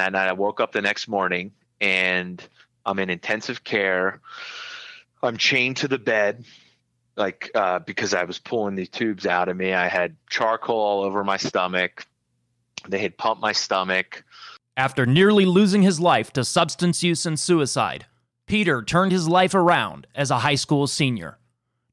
that night. I woke up the next morning and I'm in intensive care. I'm chained to the bed, like uh, because I was pulling the tubes out of me. I had charcoal all over my stomach. They had pumped my stomach. After nearly losing his life to substance use and suicide, Peter turned his life around as a high school senior.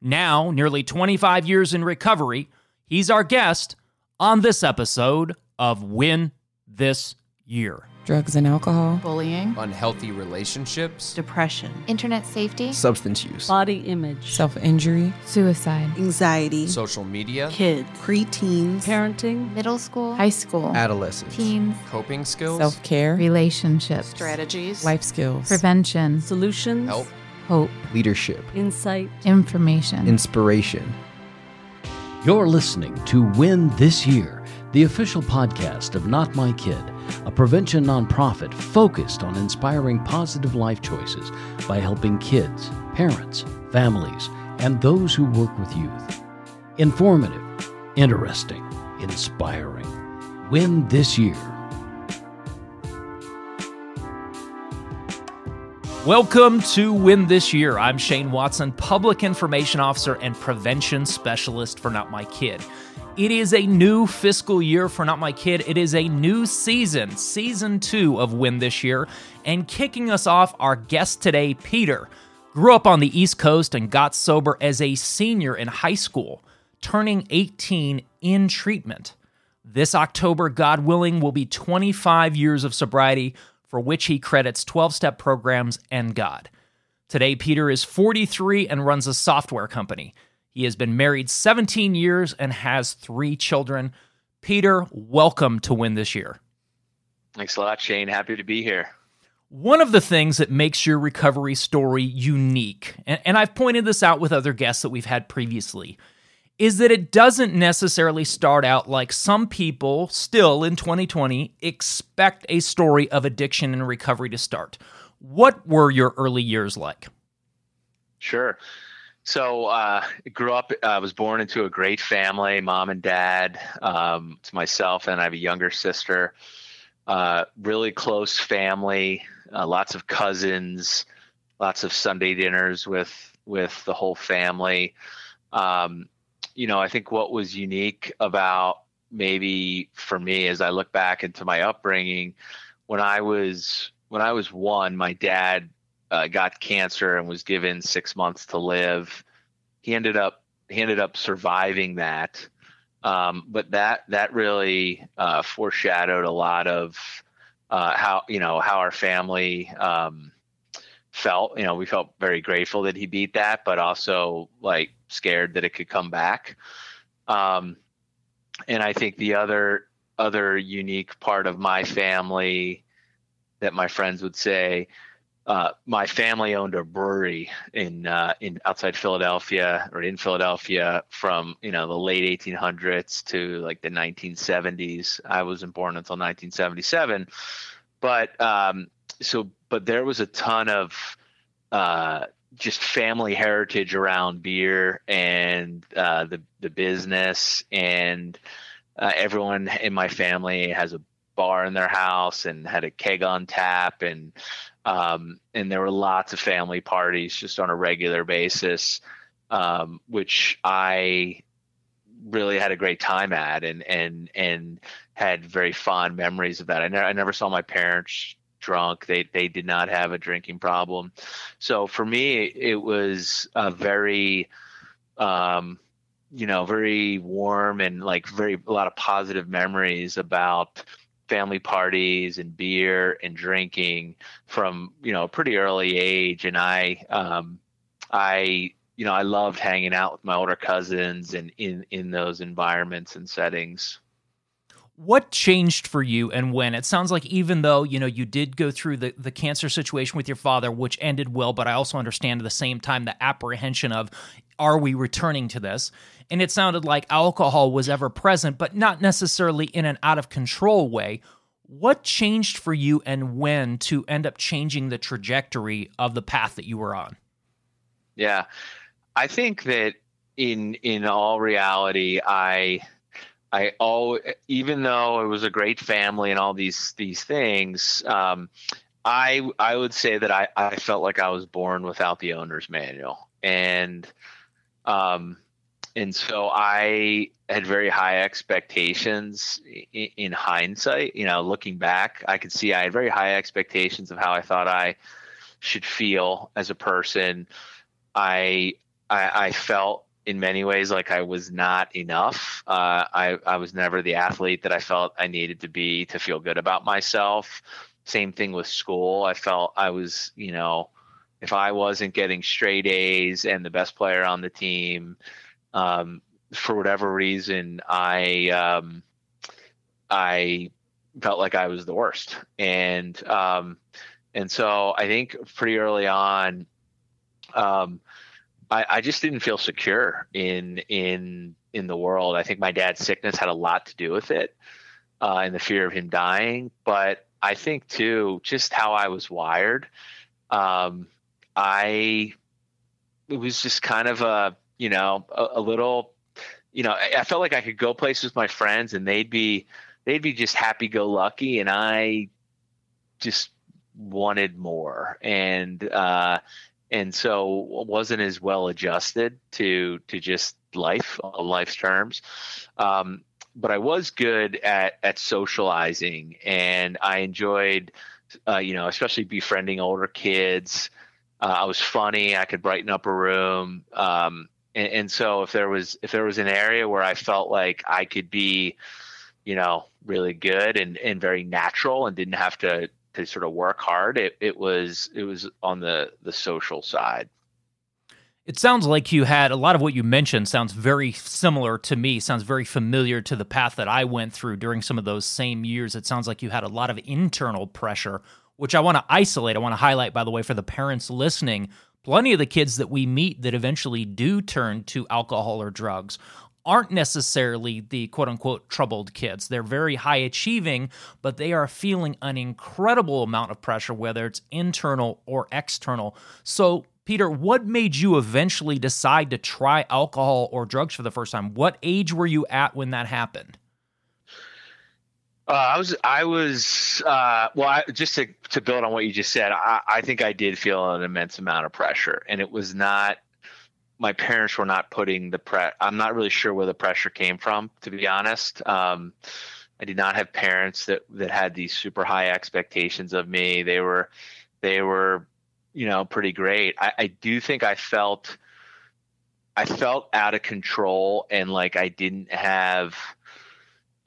Now, nearly 25 years in recovery, he's our guest on this episode of Win This Year. Drugs and alcohol, bullying, unhealthy relationships, depression, internet safety, substance use, body image, self injury, suicide, anxiety, social media, kids, preteens, parenting, middle school, high school, adolescence, teens, coping skills, self care, relationships, strategies, life skills, prevention, solutions, help, hope, leadership, insight, information, inspiration. You're listening to Win This Year, the official podcast of Not My Kid, a prevention nonprofit focused on inspiring positive life choices by helping kids, parents, families, and those who work with youth. Informative, interesting, inspiring. Win This Year. Welcome to Win This Year. I'm Shane Watson, Public Information Officer and Prevention Specialist for Not My Kid. It is a new fiscal year for Not My Kid. It is a new season, season two of Win This Year. And kicking us off, our guest today, Peter, grew up on the East Coast and got sober as a senior in high school, turning 18 in treatment. This October, God willing, will be 25 years of sobriety for which he credits 12 step programs and God. Today, Peter is 43 and runs a software company. He has been married 17 years and has three children. Peter, welcome to Win This Year. Thanks a lot, Shane. Happy to be here. One of the things that makes your recovery story unique, and, and I've pointed this out with other guests that we've had previously, is that it doesn't necessarily start out like some people still in 2020 expect a story of addiction and recovery to start. What were your early years like? Sure. So, uh, grew up. I uh, was born into a great family, mom and dad. Um, to myself, and I have a younger sister. Uh, really close family. Uh, lots of cousins. Lots of Sunday dinners with with the whole family. Um, you know, I think what was unique about maybe for me as I look back into my upbringing, when I was when I was one, my dad uh, got cancer and was given six months to live. He ended up he ended up surviving that, um, but that that really uh, foreshadowed a lot of uh, how you know how our family um, felt. You know, we felt very grateful that he beat that, but also like scared that it could come back. Um, and I think the other other unique part of my family that my friends would say uh, my family owned a brewery in uh, in outside Philadelphia or in Philadelphia from you know the late 1800s to like the 1970s. I wasn't born until 1977, but um, so but there was a ton of uh, just family heritage around beer and uh, the the business and uh, everyone in my family has a bar in their house and had a keg on tap and um, and there were lots of family parties just on a regular basis, um, which I really had a great time at and and and had very fond memories of that. I never I never saw my parents drunk. They they did not have a drinking problem. So for me, it was a very um, you know, very warm and like very a lot of positive memories about family parties and beer and drinking from you know a pretty early age. And i um i you know i loved hanging out with my older cousins and in in those environments and settings. What changed for you and when? It sounds like even though you know you did go through the, the cancer situation with your father which ended well but i also understand at the same time the apprehension of are we returning to this and it sounded like alcohol was ever present, but not necessarily in an out of control way. What changed for you and when to end up changing the trajectory of the path that you were on? Yeah. I think that in in all reality I I all even though it was a great family and all these these things, um, I I would say that I I felt like I was born without the owner's manual, and um, and so I had very high expectations in, in hindsight. You know, looking back, I could see I had very high expectations of how I thought I should feel as a person. I I, I felt in many ways like I was not enough. Uh, I I was never the athlete that I felt I needed to be to feel good about myself. Same thing with school. I felt I was, you know, if I wasn't getting straight A's and the best player on the team, um, for whatever reason, I um, I felt like I was the worst, and um, and so I think pretty early on, um, I, I just didn't feel secure in in in the world. I think my dad's sickness had a lot to do with it, uh, and the fear of him dying. But I think too, just how I was wired. Um, I it was just kind of a you know a, a little you know I, I, felt like I could go places with my friends and they'd be they'd be just happy go lucky and I just wanted more and uh and so wasn't as well adjusted to to just life on life's terms um but I was good at at socializing and I enjoyed uh, you know especially befriending older kids uh, I was funny. I could brighten up a room. Um, and, and, so if there was if there was an area where I felt like I could be, you know, really good and, and very natural and didn't have to to sort of work hard, it, it was it was on the the social side. It sounds like you had a lot of what you mentioned sounds very similar to me, sounds very familiar to the path that I went through during some of those same years. It sounds like you had a lot of internal pressure which I want to isolate. I want to highlight, by the way, for the parents listening. Plenty of the kids that we meet that eventually do turn to alcohol or drugs aren't necessarily the quote unquote troubled kids. They're very high achieving, but they are feeling an incredible amount of pressure, whether it's internal or external. So, Peter, what made you eventually decide to try alcohol or drugs for the first time? What age were you at when that happened? Uh, I was, I was, uh, well, I, just to, to build on what you just said, I, I think I did feel an immense amount of pressure, and it was not. My parents were not putting the pre. I'm not really sure where the pressure came from, to be honest. Um, I did not have parents that that had these super high expectations of me. They were, they were, you know, pretty great. I, I do think I felt, I felt out of control, and like I didn't have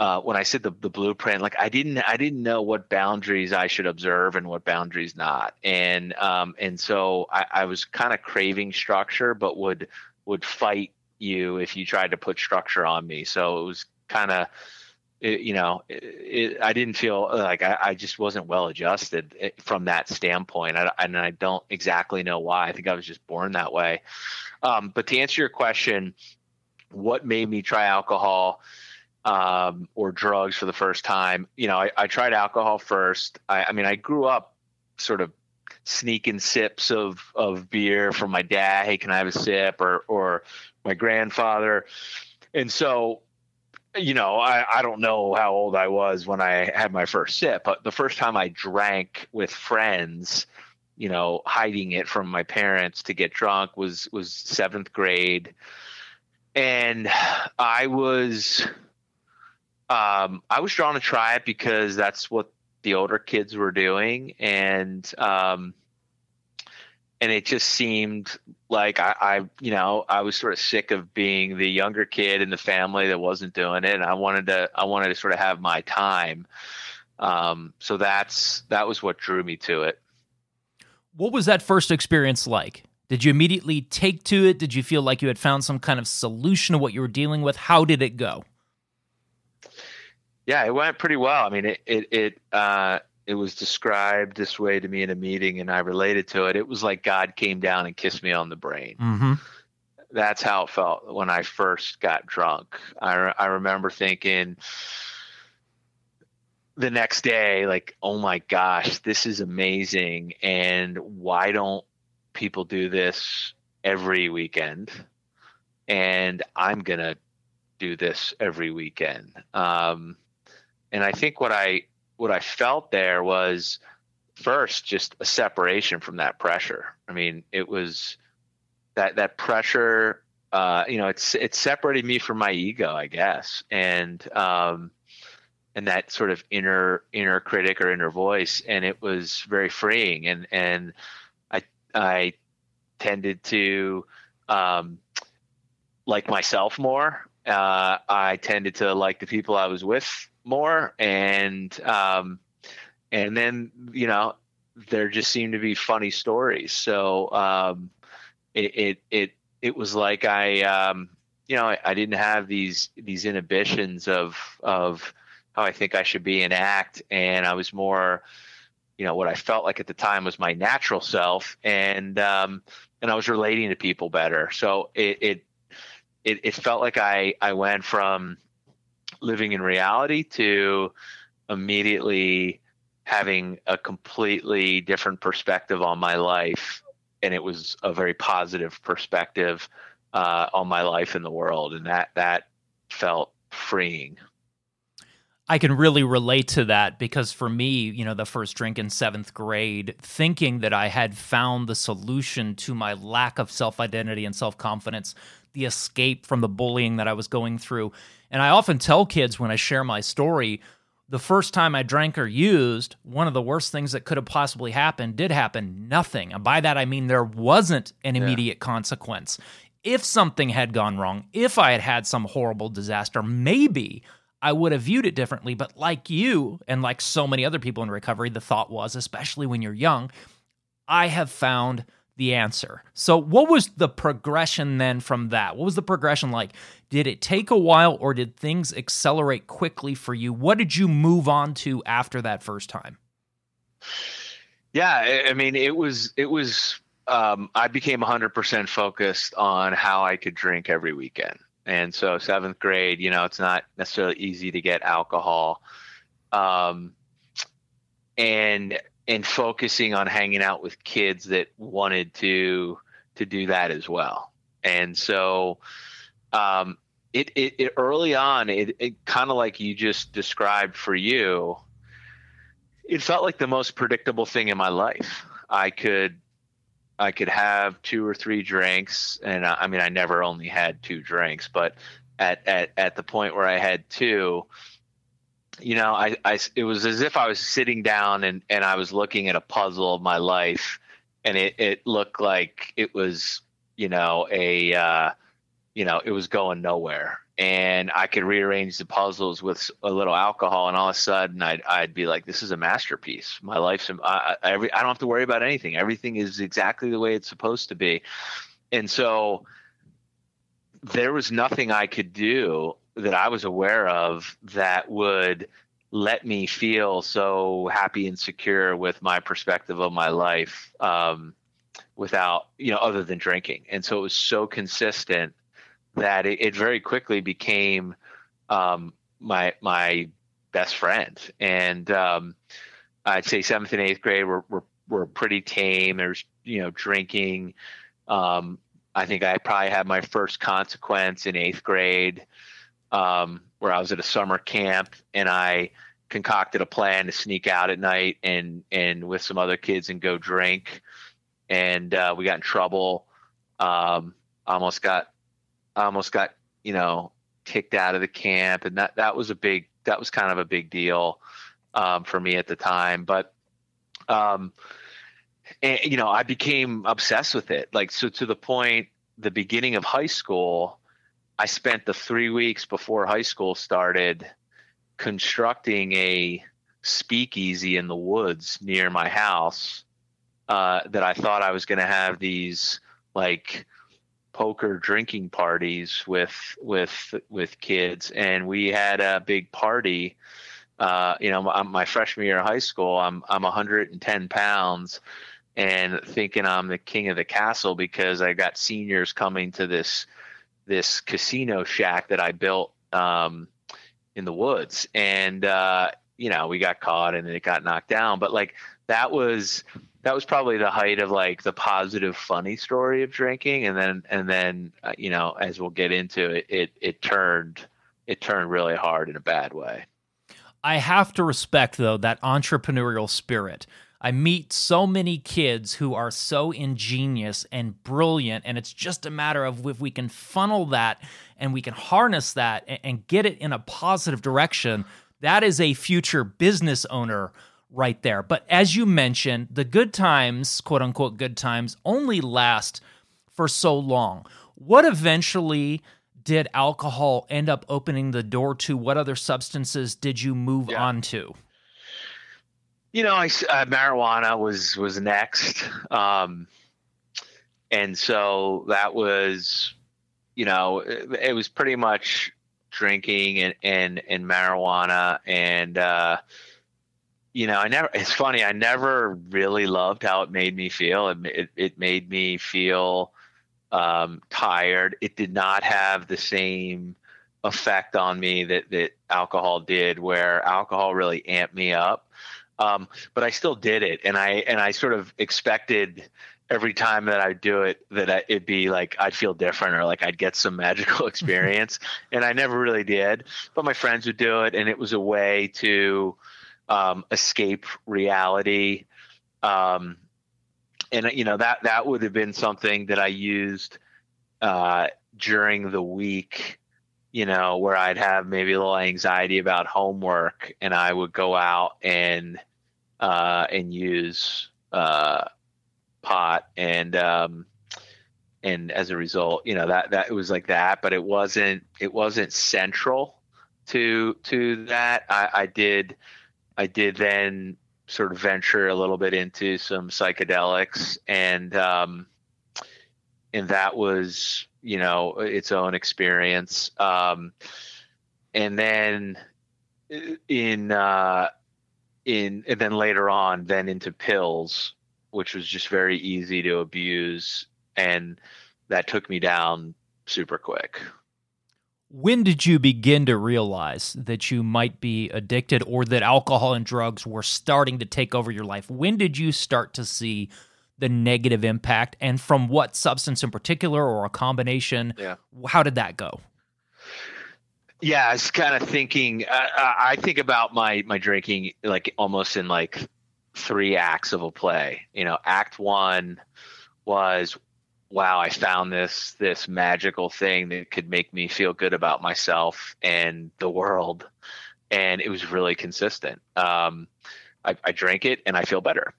uh, when I said the, the blueprint, like I didn't I didn't know what boundaries I should observe and what boundaries not, and um, and so I, I was kind of craving structure, but would would fight you if you tried to put structure on me. So it was kind of you know, it, it, I didn't feel like I, I, just wasn't well adjusted eh, from that standpoint. I, and I don't exactly know why. I think I was just born that way. Um, but to answer your question, what made me try alcohol? Um, or drugs for the first time. You know, I, I tried alcohol first. I, I, mean, I grew up sort of sneaking sips of of beer from my dad. Hey, can I have a sip? Or or my grandfather. And so, you know, I, I don't know how old I was when I had my first sip, but the first time I drank with friends, you know, hiding it from my parents to get drunk was was seventh grade. And I was um, I was drawn to try it because that's what the older kids were doing, and um, and it just seemed like I, I, you know, I was sort of sick of being the younger kid in the family that wasn't doing it, and I wanted to, I wanted to sort of have my time. Um, so that's that was what drew me to it. What was that first experience like? Did you immediately take to it? Did you feel like you had found some kind of solution to what you were dealing with? How did it go? Yeah, it went pretty well. I mean, it it it uh, it was described this way to me in a meeting, and I related to it. It was like God came down and kissed me on the brain. Mm-hmm. That's how it felt when I first got drunk. I I remember thinking the next day, like, oh my gosh, this is amazing, and why don't people do this every weekend? And I'm gonna do this every weekend. Um, and I think what I what I felt there was first just a separation from that pressure. I mean, it was that that pressure. Uh, you know, it's it separated me from my ego, I guess, and um, and that sort of inner inner critic or inner voice, and it was very freeing. And and I I tended to um, like myself more. Uh, I tended to like the people I was with more, and um, and then you know there just seemed to be funny stories. So um, it, it it it was like I um, you know I, I didn't have these these inhibitions of of how I think I should be and act, and I was more you know what I felt like at the time was my natural self, and um, and I was relating to people better. So it it it, it felt like I I went from living in reality to immediately having a completely different perspective on my life. And it was a very positive perspective uh, on my life in the world. And that that felt freeing. I can really relate to that because for me, you know, the first drink in seventh grade, thinking that I had found the solution to my lack of self identity and self confidence, the escape from the bullying that I was going through. And I often tell kids when I share my story, the first time I drank or used, one of the worst things that could have possibly happened did happen nothing. And by that, I mean there wasn't an immediate yeah. consequence. If something had gone wrong, if I had had some horrible disaster, maybe I would have viewed it differently. But like you, and like so many other people in recovery, the thought was, especially when you're young, I have found the answer. So, what was the progression then from that? What was the progression like? Did it take a while or did things accelerate quickly for you? What did you move on to after that first time? Yeah, I mean, it was, it was, um, I became 100% focused on how I could drink every weekend. And so seventh grade, you know, it's not necessarily easy to get alcohol. Um, and and focusing on hanging out with kids that wanted to to do that as well. And so um, it, it, it early on, it, it kind of like you just described for you, it felt like the most predictable thing in my life. I could I could have two or three drinks, and I, I mean, I never only had two drinks, but at at at the point where I had two, you know, I, I it was as if I was sitting down and and I was looking at a puzzle of my life, and it it looked like it was you know a uh, you know it was going nowhere, and I could rearrange the puzzles with a little alcohol, and all of a sudden I'd I'd be like, this is a masterpiece. My life's I, I, every I don't have to worry about anything. Everything is exactly the way it's supposed to be, and so there was nothing I could do that I was aware of that would let me feel so happy and secure with my perspective of my life um, without you know other than drinking and so it was so consistent that it, it very quickly became um, my my best friend. And um, I'd say seventh and eighth grade were, were were pretty tame. There's you know drinking. Um, I think I probably had my first consequence in eighth grade, um, where I was at a summer camp and I concocted a plan to sneak out at night and and with some other kids and go drink, and uh, we got in trouble. Um, almost got almost got you know kicked out of the camp, and that that was a big that was kind of a big deal um, for me at the time. But um, and, you know, I became obsessed with it, like so to the point. The beginning of high school, I spent the three weeks before high school started constructing a speakeasy in the woods near my house uh, that I thought I was going to have these like poker drinking parties with with with kids, and we had a big party. Uh, you know, my, my, freshman year of high school, I'm I'm 110 pounds, and thinking I'm the king of the castle because I got seniors coming to this this casino shack that I built um, in the woods, and uh, you know we got caught and it got knocked down. But like that was that was probably the height of like the positive funny story of drinking and then and then uh, you know as we'll get into it it it turned it turned really hard in a bad way I have to respect though that entrepreneurial spirit. I meet so many kids who are so ingenious and brilliant, and it's just a matter of if we can funnel that and we can harness that and, get it in a positive direction. That is a future business owner right there. But as you mentioned, the good times, quote unquote, good times, only last for so long. What eventually did alcohol end up opening the door to? What other substances did you move Yeah. on to? You know I, uh, marijuana was was next um and so that was you know it, it was pretty much drinking and and and marijuana and uh you know i never it's funny i never really loved how it made me feel. It it, it made me feel um tired. It did not have the same effect on me that that alcohol did where alcohol really amped me up um, but I still did it, and I and I sort of expected every time that I do it that I, it'd be like I'd feel different or like I'd get some magical experience, and I never really did. But my friends would do it, and it was a way to um, escape reality. Um, and you know that that would have been something that I used uh, during the week you know, where I'd have maybe a little anxiety about homework, and I would go out and uh, and use uh, pot, and um, and as a result, you know that that it was like that, but it wasn't it wasn't central to to that. I, I did I did then sort of venture a little bit into some psychedelics, and um, and that was you know its own experience um and then in uh in and then later on then into pills which was just very easy to abuse and that took me down super quick When did you begin to realize that you might be addicted or that alcohol and drugs were starting to take over your life? When did you start to see the negative impact and from what substance in particular or a combination? Yeah. How did that go? Yeah i was kind of thinking uh, i think about my my drinking like almost in like three acts of a play. You know act one was wow i found this this magical thing that could make me feel good about myself and the world. And it was really consistent. Um i, I drank it and i feel better.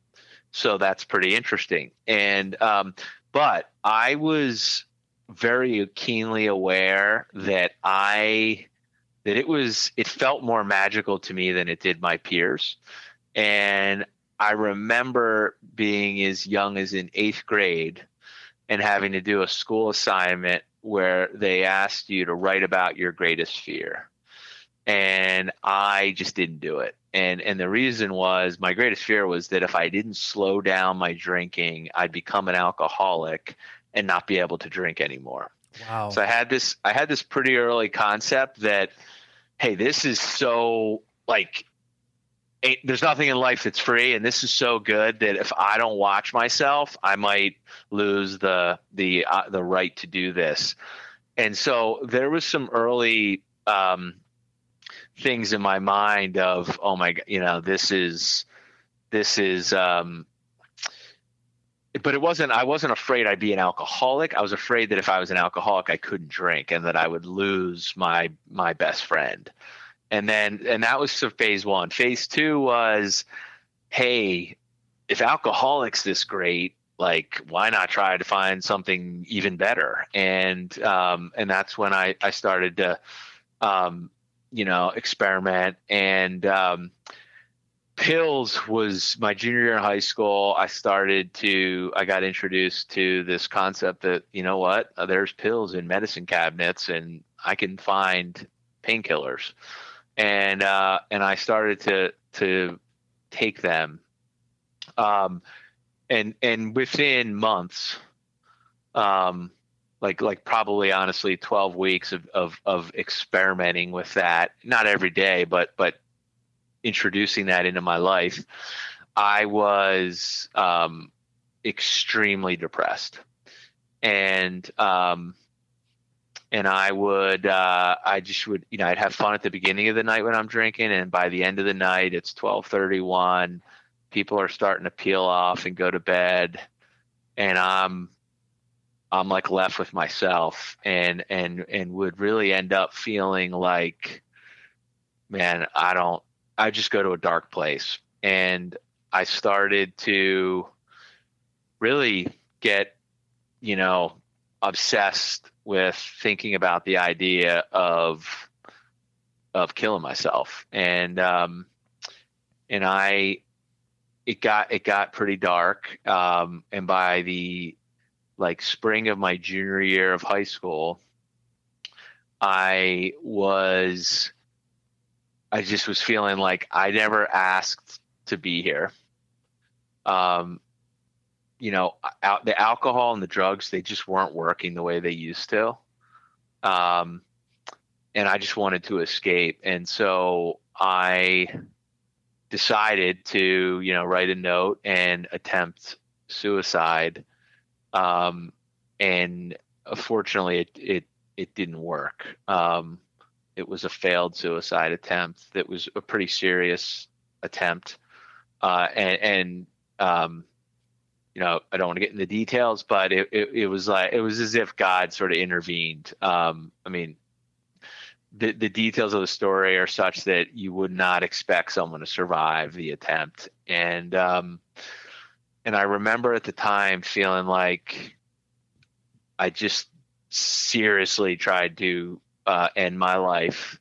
So that's pretty interesting. And um but i was very keenly aware that i that it was it felt more magical to me than it did my peers. And i remember being as young as in eighth grade and having to do a school assignment where they asked you to write about your greatest fear. And i just didn't do it. And and the reason was my greatest fear was that if i didn't slow down my drinking i'd become an alcoholic and not be able to drink anymore Wow. so I had this I had this pretty early concept that hey, this is so like there's nothing in life that's free and this is so good that if I don't watch myself, I might lose the the uh, the right to do this. And so there was some early um things in my mind of oh my god, you know, this is this is um but it wasn't i wasn't afraid i'd be an alcoholic. I was afraid that if i was an alcoholic i couldn't drink and that i would lose my my best friend. And then and that was phase one. Phase two was hey if alcoholics this great like why not try to find something even better? And um and that's when i i started to um you know experiment and um pills was my junior year in high school. I started to i got introduced to this concept that you know what? Uh, there's pills in medicine cabinets and i can find painkillers. And uh and i started to to take them. Um and and within months um like like probably honestly 12 weeks of of of experimenting with that not every day but but introducing that into my life I was um, extremely depressed, and um, and I would uh, I just would you know I'd have fun at the beginning of the night when I'm drinking, and by the end of the night it's twelve thirty one. People are starting to peel off and go to bed, and I'm I'm like left with myself, and and and would really end up feeling like, man, I don't. I just go to a dark place, and I started to really get, you know, obsessed with thinking about the idea of of killing myself. And um and i it got it got pretty dark um and by the like spring of my junior year of high school i was i just was feeling like i never asked to be here um you know, out, the alcohol and the drugs, they just weren't working the way they used to. Um, and I just wanted to escape. And so I decided to, you know, write a note and attempt suicide. Um, and fortunately, it, it, it didn't work. Um, it was a failed suicide attempt that was a pretty serious attempt. Uh, and, and, um, you know, I don't want to get into details, but it, it, it, was like, it was as if God sort of intervened. Um, I mean, the, the details of the story are such that you would not expect someone to survive the attempt. And, um, and I remember at the time feeling like I just seriously tried to uh, end my life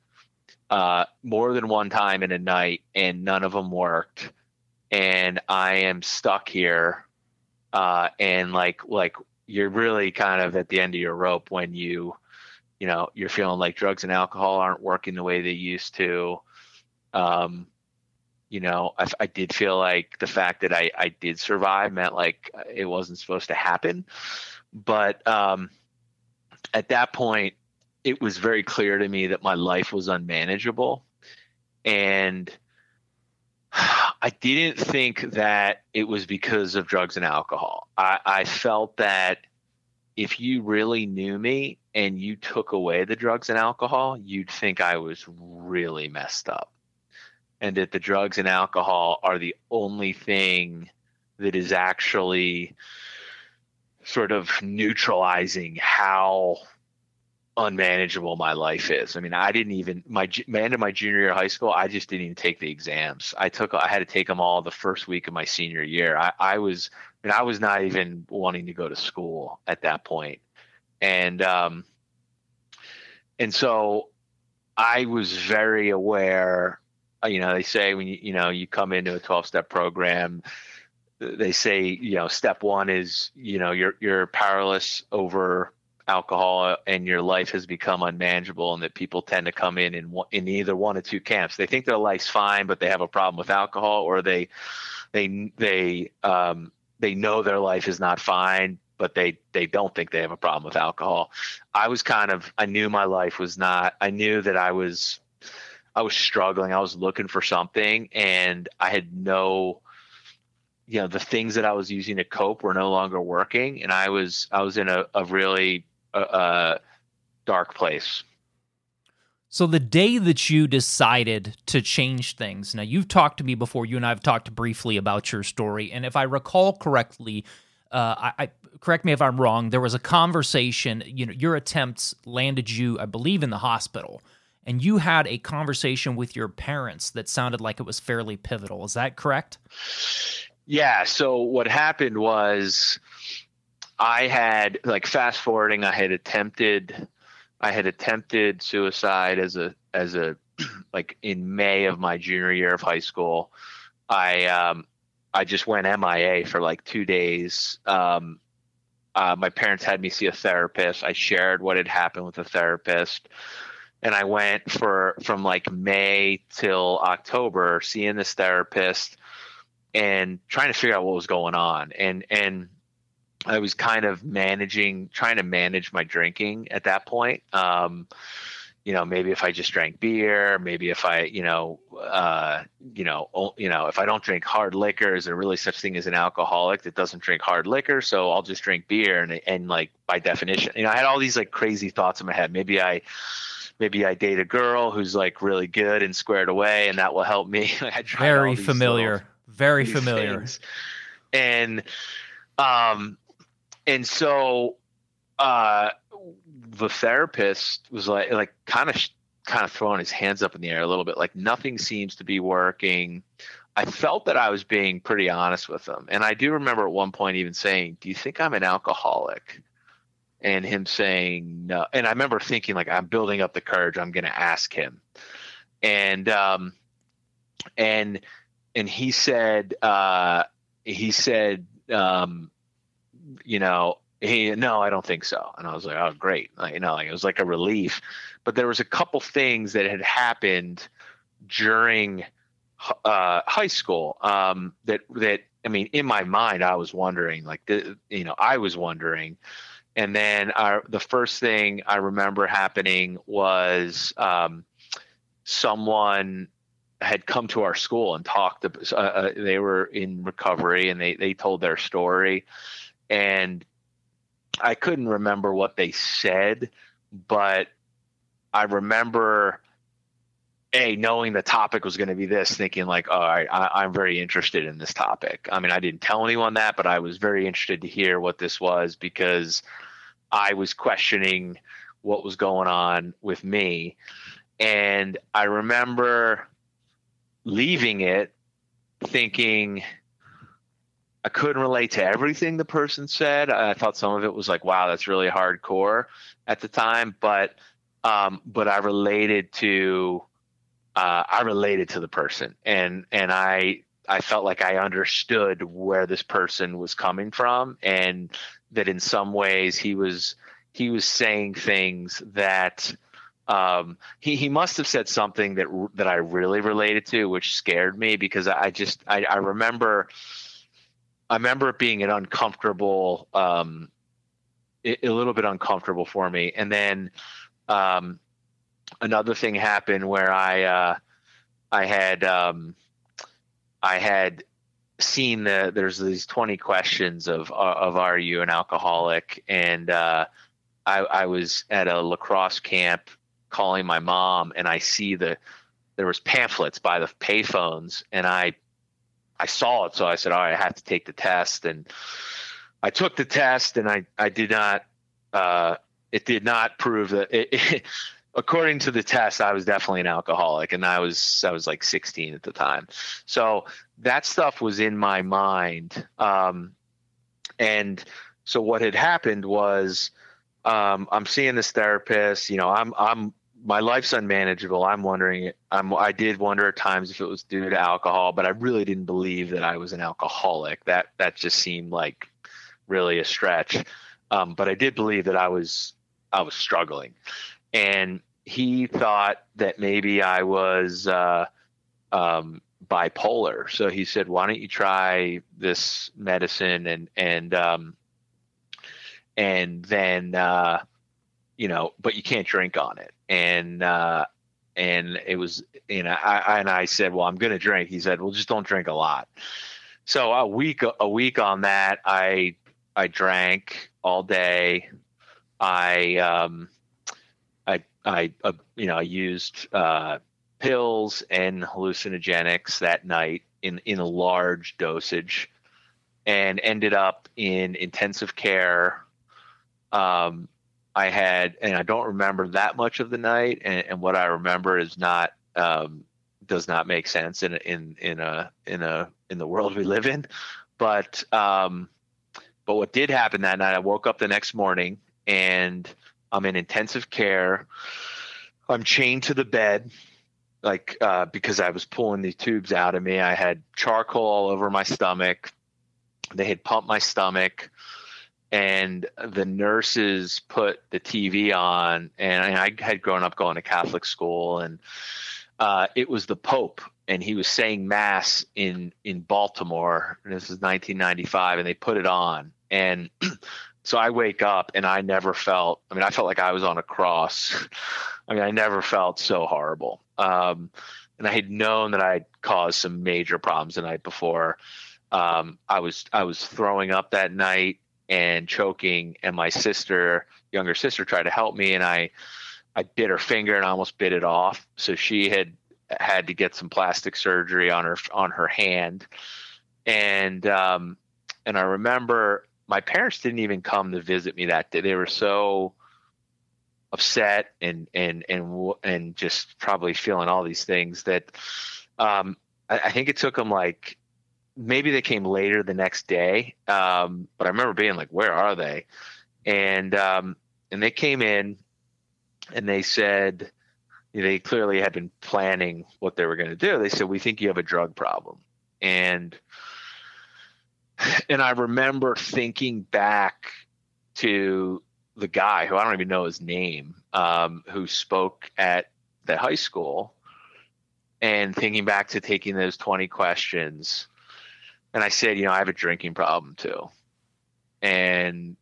uh, more than one time in a night, and none of them worked. And I am stuck here uh, and like like you're really kind of at the end of your rope when you you know you're feeling like drugs and alcohol aren't working the way they used to um you know I, I did feel like the fact that I, I did survive meant like it wasn't supposed to happen but um at that point it was very clear to me that my life was unmanageable and I didn't think that it was because of drugs and alcohol. I, I, felt that if you really knew me and you took away the drugs and alcohol, you'd think I was really messed up. And that the drugs and alcohol are the only thing that is actually sort of neutralizing how unmanageable my life is. I mean, I didn't even my my end of my junior year of high school. I just didn't even take the exams. I took I had to take them all the first week of my senior year. I, I was I mean, I was not even wanting to go to school at that point, and um, and so I was very aware. Uh, you know, they say when you you know you come into a twelve step program. They say, you know, step one is, you know, you're you're powerless over alcohol and your life has become unmanageable and that people tend to come in in, in either one of two camps. They think their life's fine but they have a problem with alcohol or they they they um, they know their life is not fine but they they don't think they have a problem with alcohol. I was kind of i knew my life was not i knew that i was i was struggling. I was looking for something and i had no you know the things that i was using to cope were no longer working and i was i was in a, a really a, a dark place. So the day that you decided to change things, now you've talked to me before. You and I have talked briefly about your story, and if I recall correctly, uh, I, I, correct me if I'm wrong. There was a conversation. You know, your attempts landed you, I believe, in the hospital, and you had a conversation with your parents that sounded like it was fairly pivotal. Is that correct? Yeah. So what happened was I had like fast forwarding. I had attempted, I had attempted suicide as a as a like in May of my junior year of high school. I um I just went MIA for like two days. Um, uh, my parents had me see a therapist. I shared what had happened with the therapist, and I went for from like May till October seeing this therapist and trying to figure out what was going on. And and I was kind of managing, trying to manage my drinking at that point. Um, you know, maybe if I just drank beer, maybe if I, you know, uh, you know, you know, if I don't drink hard liquor, is there really such thing as an alcoholic that doesn't drink hard liquor? So I'll just drink beer, and and like by definition, you know, I had all these like crazy thoughts in my head. Maybe I, maybe I date a girl who's like really good and squared away, and that will help me. I tried Very familiar. little- Very familiar. things. And um and so uh the therapist was like like kind of kind of throwing his hands up in the air a little bit like nothing seems to be working. I felt that I was being pretty honest with him. And I do remember at one point even saying, "Do you think I'm an alcoholic?" And him saying no. And I remember thinking like I'm building up the courage. I'm going to ask him. And um and and he said uh he said um you know he no i don't think so. And i was like oh great. Like, you know like it was like a relief. But there was a couple things that had happened during uh high school um that that i mean in my mind i was wondering like the, you know i was wondering. And then our the first thing i remember happening was um someone had come to our school and talked. Uh, uh, they were in recovery and they they told their story, and I couldn't remember what they said, but I remember a knowing the topic was going to be this, thinking like, all right, I, I'm very interested in this topic. I mean, I didn't tell anyone that, but I was very interested to hear what this was because I was questioning what was going on with me, and I remember leaving it thinking I couldn't relate to everything the person said. I thought some of it was like, wow, that's really hardcore at the time, but um, but I related to uh, I related to the person and and I I felt like I understood where this person was coming from and that in some ways he was he was saying things that um, he he must have said something that that I really related to, which scared me because I just I, I remember I remember it being an uncomfortable, um, a, little bit uncomfortable for me, and then um, another thing happened where I uh, I had um, I had seen the there's these 20 questions of of are you an alcoholic? And uh, I, I was at a lacrosse camp calling my mom and I see the there was pamphlets by the payphones and I I saw it so I said all right I have to take the test and I took the test and I I did not uh, it did not prove that it, it, according to the test I was definitely an alcoholic and I was I was like 16 at the time so that stuff was in my mind um, and so what had happened was um, I'm seeing this therapist. You know, I'm I'm my life's unmanageable. I'm wondering. I'm I did wonder at times if it was due to alcohol, but I really didn't believe that I was an alcoholic. That that just seemed like really a stretch. Um, but I did believe that I was I was struggling, and he thought that maybe I was uh, um, bipolar. So he said, "Why don't you try this medicine and and um, and then uh, you know, but you can't drink on it." And uh, and it was you know, I, and I said, "Well, I'm going to drink." He said, "Well, just don't drink a lot." So a week a week on that, I I drank all day. I um, I I uh, you know I used uh, pills and hallucinogenics that night in in a large dosage, and ended up in intensive care. Um, I had, and I don't remember that much of the night, and, and what I remember is not um, does not make sense in in in a in a in the world we live in. But um, but what did happen that night, I woke up the next morning and I'm in intensive care. I'm chained to the bed, like uh, because I was pulling these tubes out of me. I had charcoal all over my stomach. They had pumped my stomach, and the nurses put the TV on. And, I had grown up going to Catholic school, and uh, it was the Pope, and he was saying mass in in Baltimore. This is 1995, and they put it on, and so I wake up and I never felt. I mean, I felt like I was on a cross. I mean, I never felt so horrible. Um, and I had known that I had caused some major problems the night before. Um, I was I was throwing up that night and choking, and my sister, younger sister, tried to help me, and I I bit her finger and almost bit it off. So she had had to get some plastic surgery on her on her hand, and um, and I remember my parents didn't even come to visit me that day. They were so upset and and and and just probably feeling all these things that um, I, I, think it took them like maybe they came later the next day. Um, but I remember being like, "Where are they?" And um, and they came in and they said they clearly had been planning what they were going to do. They said, "We think you have a drug problem," and and I remember thinking back to the guy who I don't even know his name, um, who spoke at the high school, and thinking back to taking those 20 questions. And I said, you know, I have a drinking problem too. And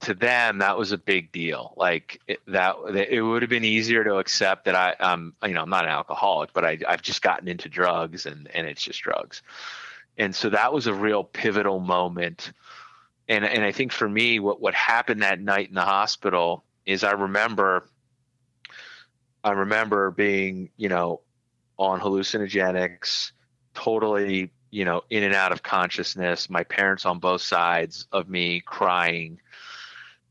to them, that was a big deal. Like it, that, it would have been easier to accept that I, um, you know, I'm not an alcoholic, but I, I've just gotten into drugs and, and it's just drugs. And so that was a real pivotal moment and and I think for me, what what happened that night in the hospital is I remember, I remember being you know on hallucinogenics, totally you know in and out of consciousness. My parents on both sides of me crying,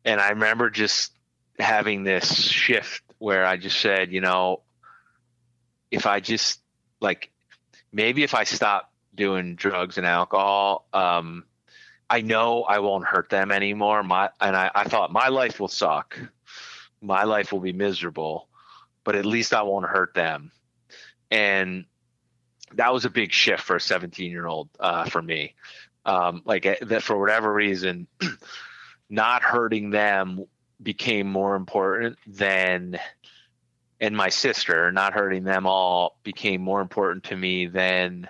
and I remember just having this shift where I just said, you know, if I just like maybe if I stop doing drugs and alcohol, um, I know I won't hurt them anymore. My and I, I thought my life will suck. My life will be miserable, but at least I won't hurt them. And that was a big shift for a 17 year old uh, for me. Um, like eh, that for whatever reason, not hurting them became more important than and my sister not hurting them all became more important to me than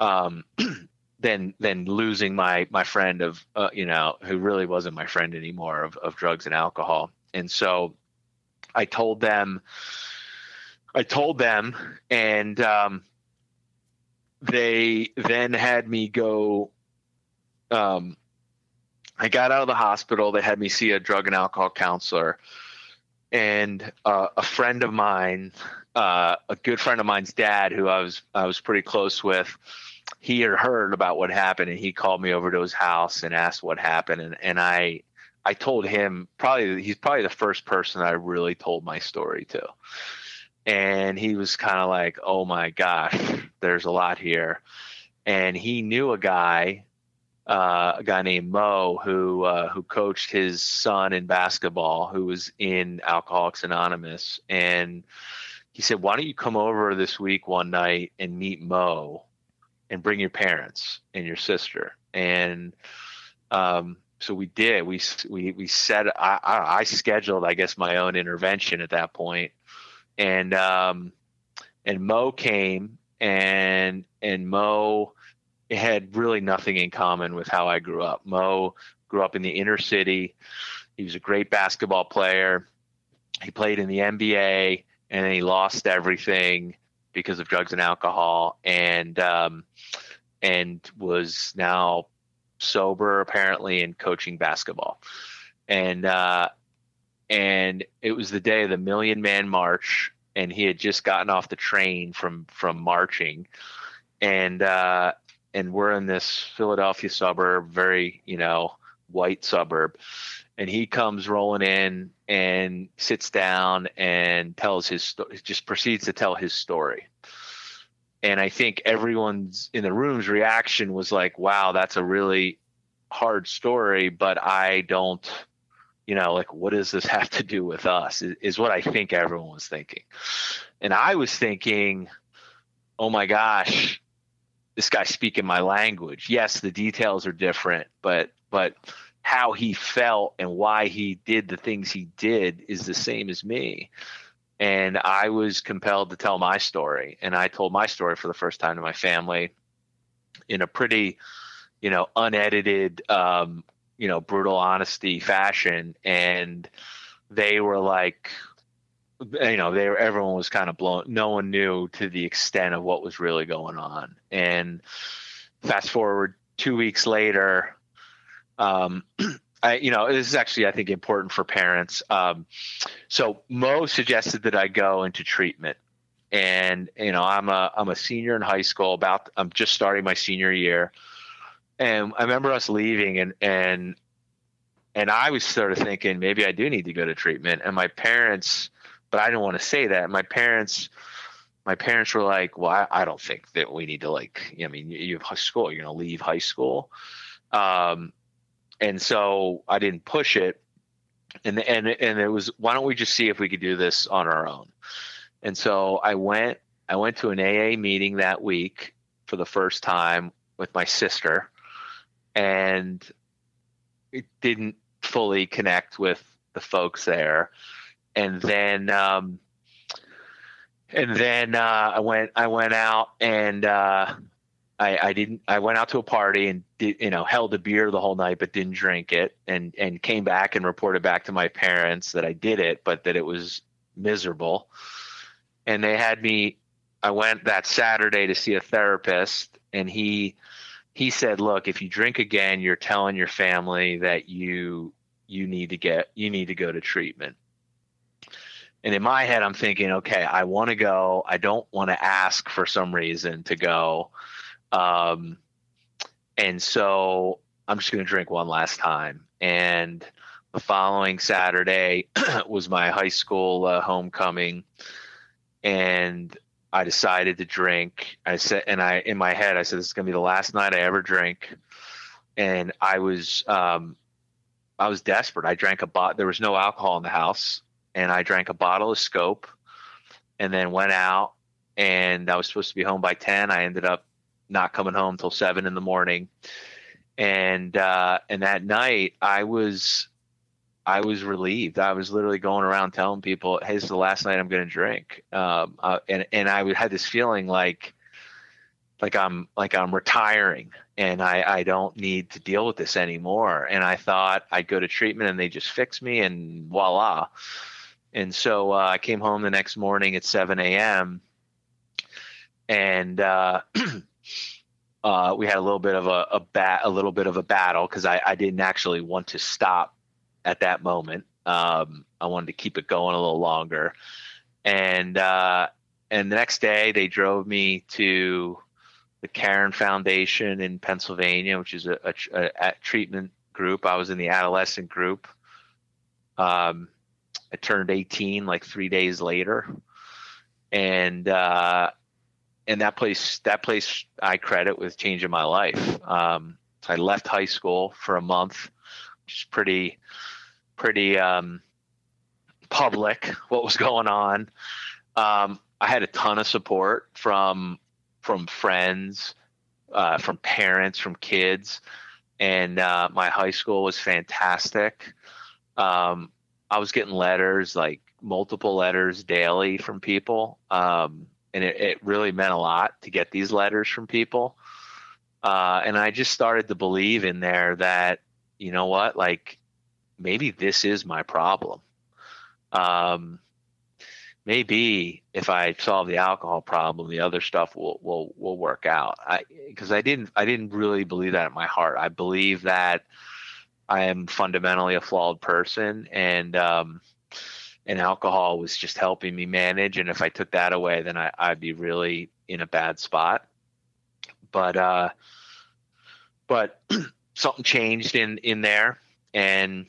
um, than than losing my my friend of uh, you know who really wasn't my friend anymore of of drugs and alcohol and so i told them i told them and um, they then had me go um, i got out of the hospital. They had me see a drug and alcohol counselor. And uh, a friend of mine uh, a good friend of mine's dad who i was i was pretty close with he had heard about what happened and he called me over to his house and asked what happened. And, and I I told him probably he's probably the first person I really told my story to. And he was kind of like, "Oh my gosh, there's a lot here." And he knew a guy uh, a guy named Mo who uh, who coached his son in basketball, who was in Alcoholics Anonymous, and he said, "Why don't you come over this week one night and meet Mo?" and bring your parents and your sister. And um, so we did. We we we set. I, I scheduled, I guess, my own intervention at that point, and um, and Mo came, and and Mo had really nothing in common with how I grew up. Mo grew up in the inner city. He was a great basketball player. He played in the NBA, and then he lost everything because of drugs and alcohol, and um, and was now sober apparently and coaching basketball, and uh, and it was the day of the Million Man March, and he had just gotten off the train from from marching, and uh, and we're in this Philadelphia suburb, very you know white suburb, and he comes rolling in and sits down and tells his story just proceeds to tell his story. And i think everyone's in the room's reaction was like wow that's a really hard story but i don't you know like what does this have to do with us is, what i think everyone was thinking and i was thinking oh my gosh this guy's speaking my language yes the details are different but but how he felt and why he did the things he did is the same as me. And I was compelled to tell my story. And I told my story for the first time to my family in a pretty, you know, unedited, um, you know brutal honesty fashion and they were like you know they were everyone was kind of blown no one knew to the extent of what was really going on and fast forward two weeks later um I, you know, this is actually, I think, important for parents. Um, so Mo suggested that I go into treatment, and you know, I'm a I'm a senior in high school. About I'm just starting my senior year, and I remember us leaving, and and and I was sort of thinking maybe I do need to go to treatment. And my parents, but I didn't want to say that. My parents, my parents were like, "Well, I, I don't think that we need to like. I mean, you have high school. You're to leave high school." Um, and so I didn't push it. And and and it was why don't we just see if we could do this on our own? And so I went I went to an AA meeting that week for the first time with my sister, and it didn't fully connect with the folks there. And then um, and then uh, I went I went out and uh, I, I didn't I went out to a party and did, you know held a beer the whole night but didn't drink it and and came back and reported back to my parents that I did it but that it was miserable and they had me I went that Saturday to see a therapist and he he said look if you drink again you're telling your family that you you need to get you need to go to treatment. And in my head I'm thinking okay I want to go. I don't want to ask for some reason to go. Um, and so I'm just going to drink one last time. And the following Saturday was my high school uh, homecoming, and I decided to drink. I said, and I in my head I said, "This is going to be the last night I ever drink." And I was, um, I was desperate. I drank a bot. There was no alcohol in the house, and I drank a bottle of Scope, and then went out. And I was supposed to be home by ten. I ended up not coming home till seven in the morning. And uh, and that night I was I was relieved. I was literally going around telling people, "Hey, this is the last night I'm going to drink." Um, uh, and and I had this feeling like like I'm like I'm retiring and I, I don't need to deal with this anymore. And I thought I'd go to treatment and they just fix me and voila. And so uh, I came home the next morning at 7 a.m. and uh, uh, we had a little bit of a, a bat, a little bit of a battle because I, I didn't actually want to stop at that moment. Um, I wanted to keep it going a little longer, and uh, and the next day they drove me to the Caron Foundation in Pennsylvania, which is a, a, a treatment group. I was in the adolescent group. Um, I turned 18 like three days later, and uh, and that place that place I credit with changing my life. Um, I left high school for a month, which is pretty pretty um, public what was going on. Um, I had a ton of support from from friends, uh, from parents, from kids, and uh, my high school was fantastic. Um, I was getting letters like multiple letters daily from people. Um, and it, it really meant a lot to get these letters from people. Uh, and I just started to believe in there that, you know what, like maybe this is my problem. Um, maybe if I solve the alcohol problem, the other stuff will will will work out. I because I didn't I didn't really believe that in my heart. I believe that I am fundamentally a flawed person, and um, and alcohol was just helping me manage. And if I took that away, then I, I'd be really in a bad spot. But uh, but something changed in in there, and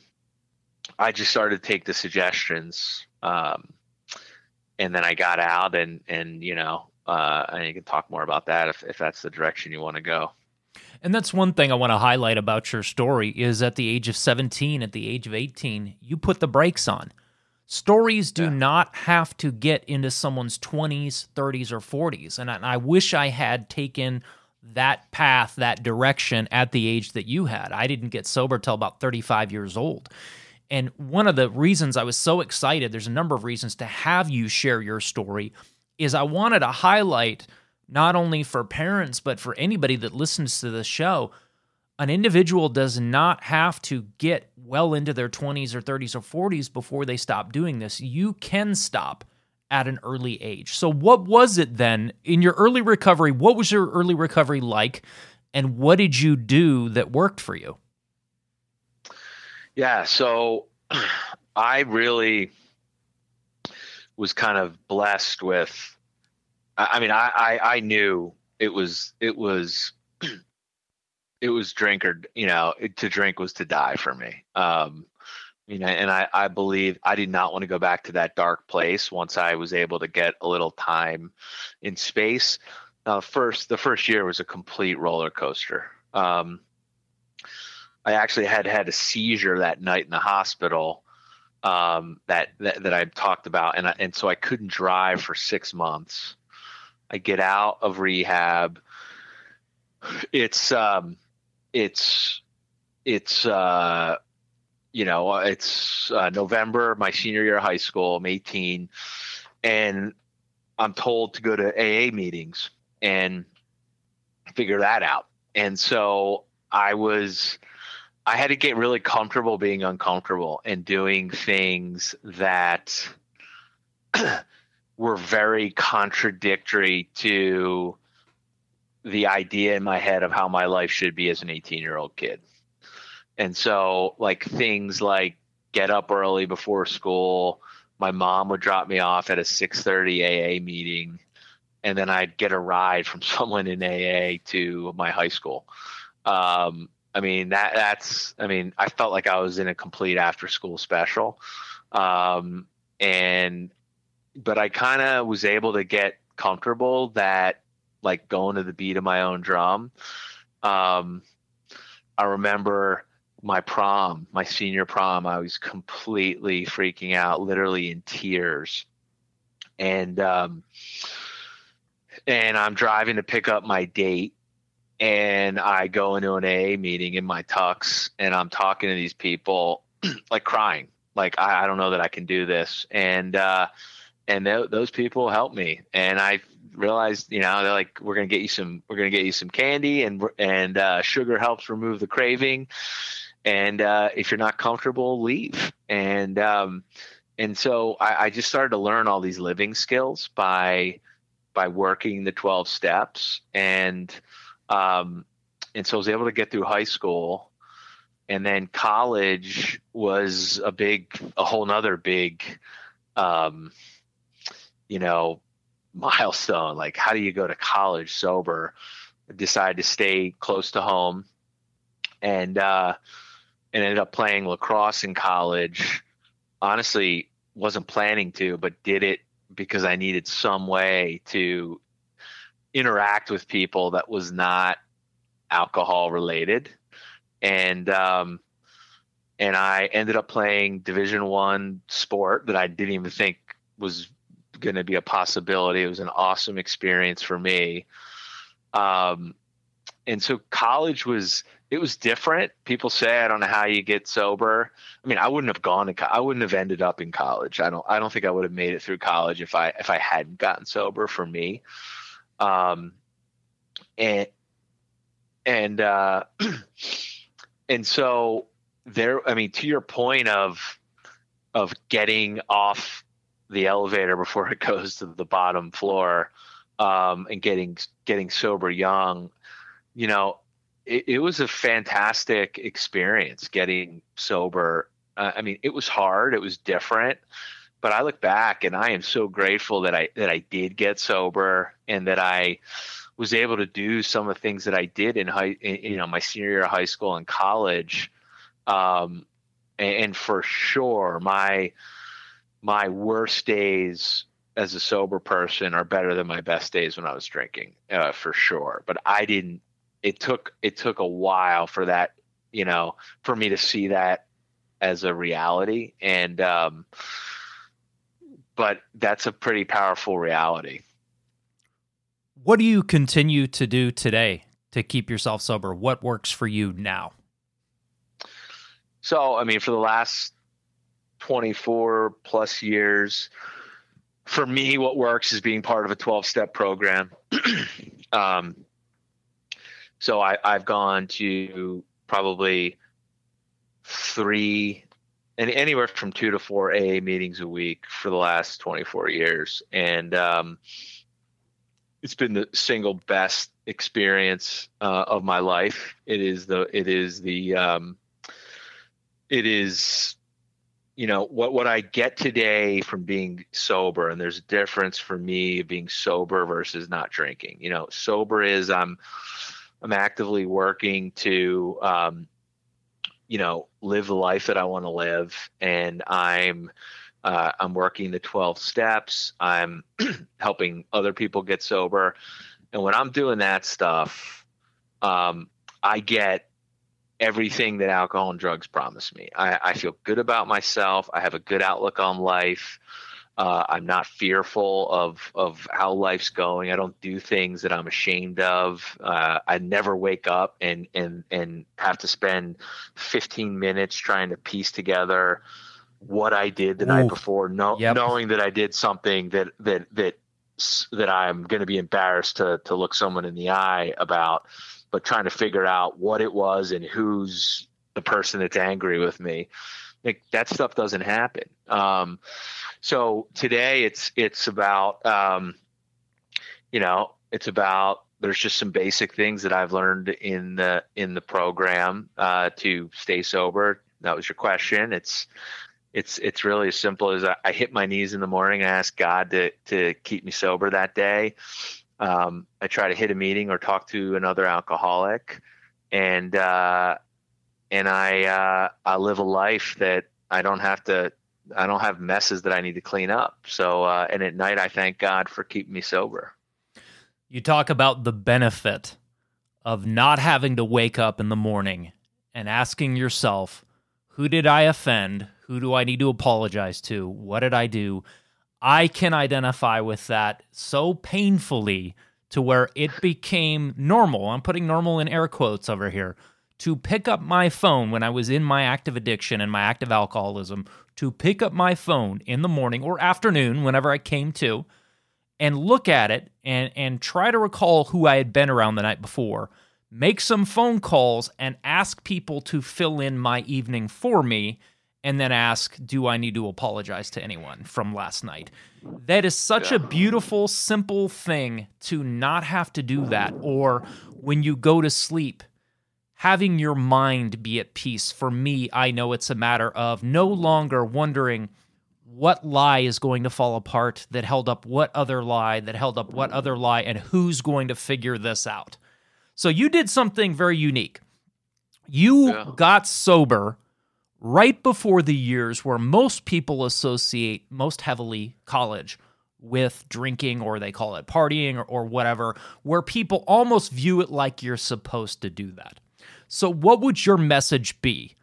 I just started to take the suggestions. Um, and then I got out, and and you know, uh, and you can talk more about that if if that's the direction you want to go. And that's one thing I want to highlight about your story is at the age of 17, at the age of 18, you put the brakes on. Stories do yeah. not have to get into someone's 20s, 30s, or 40s. And I, and I, wish I had taken that path, that direction at the age that you had. I didn't get sober till about 35 years old. And one of the reasons I was so excited, there's a number of reasons to have you share your story, is I wanted to highlight not only for parents, but for anybody that listens to the show an individual does not have to get well into their 20s or 30s or 40s before they stop doing this. You can stop at an early age. So, what was it then in your early recovery? What was your early recovery like? And what did you do that worked for you? Yeah, so I really was kind of blessed with. I mean, I, I, I knew it was it was it was drink or you know to drink was to die for me. Um, you know, and I, I believe I did not want to go back to that dark place once I was able to get a little time in space. Now, first, the first year was a complete roller coaster. Um, I actually had had a seizure that night in the hospital um, that, that that I talked about, and I, and so I couldn't drive for six months. I get out of rehab. It's um, it's it's uh, you know, it's uh, November, my senior year of high school. I'm 18, and I'm told to go to AA meetings and figure that out. And so I was, I had to get really comfortable being uncomfortable and doing things that were very contradictory to the idea in my head of how my life should be as an 18 year old kid. And so like things like get up early before school. My mom would drop me off at a 6:30 AA meeting and then I'd get a ride from someone in AA to my high school. Um, I mean that that's I mean I felt like I was in a complete after school special. Um, and but I kind of was able to get comfortable that like going to the beat of my own drum. Um, I remember my prom, my senior prom, I was completely freaking out, literally in tears. And um, and I'm driving to pick up my date, and I go into an AA meeting in my tux, and I'm talking to these people, like crying, like I, I don't know that I can do this, and uh, and th- those people helped me, and I realized, you know, they're like, we're gonna get you some, we're gonna get you some candy, and and uh, sugar helps remove the craving. And uh, if you're not comfortable leave. And um, and so I, I, just started to learn all these living skills by by working the 12 steps. And um, and so I was able to get through high school. And then college was a big a whole nother big um, you know milestone. Like how do you go to college sober? Decide to stay close to home. And uh, and ended up playing lacrosse in college. Honestly, wasn't planning to, but did it because I needed some way to interact with people that was not alcohol related. And um, and I ended up playing Division One sport that I didn't even think was going to be a possibility. It was an awesome experience for me. Um, and so college was it was different. People say I don't know how you get sober. I mean, I wouldn't have gone to co- I wouldn't have ended up in college. I don't I don't think I would have made it through college if I if I hadn't gotten sober for me. Um and and uh and so there I mean to your point of of getting off the elevator before it goes to the bottom floor um and getting getting sober young, you know, it, it was a fantastic experience getting sober. Uh, I mean, it was hard. It was different, but I look back and I am so grateful that I that I did get sober and that I was able to do some of the things that I did in high, in, you know, my senior year of high school and college. Um, and, and for sure, my my worst days as a sober person are better than my best days when I was drinking, uh, for sure. But I didn't it took it took a while for that you know for me to see that as a reality and um but that's a pretty powerful reality. What do you continue to do today to keep yourself sober? What works for you now? So i mean for the last 24 plus years for me what works is being part of a 12 step program. Um, so I, I've gone to probably three and anywhere from two to four AA meetings a week for the last 24 years. And um, it's been the single best experience uh, of my life. It is the, it is the, um, it is, you know, what, what I get today from being sober. And there's a difference for me being sober versus not drinking. You know, sober is I'm, I'm actively working to, um, you know live the life that i want to live. And i'm uh, i'm working the 12 steps. I'm helping other people get sober. And when i'm doing that stuff um, i get everything that alcohol and drugs promise me. I, I feel good about myself. I have a good outlook on life uh, I'm not fearful of of how life's going. I don't do things that I'm ashamed of. Uh, I never wake up and and and have to spend 15 minutes trying to piece together what I did the Ooh. night before, no, yep. knowing that I did something that that that that I'm going to be embarrassed to to look someone in the eye about, but trying to figure out what it was and who's the person that's angry with me. Like that stuff doesn't happen. Um, so today it's it's about um, you know it's about there's just some basic things that I've learned in the in the program uh, to stay sober. That was your question. It's it's it's really as simple as I, I hit my knees in the morning and ask God to to keep me sober that day. Um, I try to hit a meeting or talk to another alcoholic, and uh, and I uh, I live a life that I don't have to I don't have messes that I need to clean up. So, uh, and at night, I thank God for keeping me sober. You talk about the benefit of not having to wake up in the morning and asking yourself, who did I offend? Who do I need to apologize to? What did I do? I can identify with that so painfully to where it became normal. I'm putting normal in air quotes over here to pick up my phone when I was in my active addiction and my active alcoholism, to pick up my phone in the morning or afternoon, whenever I came to, and look at it and, and try to recall who I had been around the night before, make some phone calls and ask people to fill in my evening for me, and then ask, Do I need to apologize to anyone from last night? That is such yeah. a beautiful, simple thing to not have to do that. Or when you go to sleep, having your mind be at peace. For me, I know it's a matter of no longer wondering what lie is going to fall apart that held up what other lie, that held up what other lie, and who's going to figure this out. So you did something very unique. You yeah. got sober right before the years where most people associate most heavily college with drinking or they call it partying or, or whatever, where people almost view it like you're supposed to do that. So, what would your message be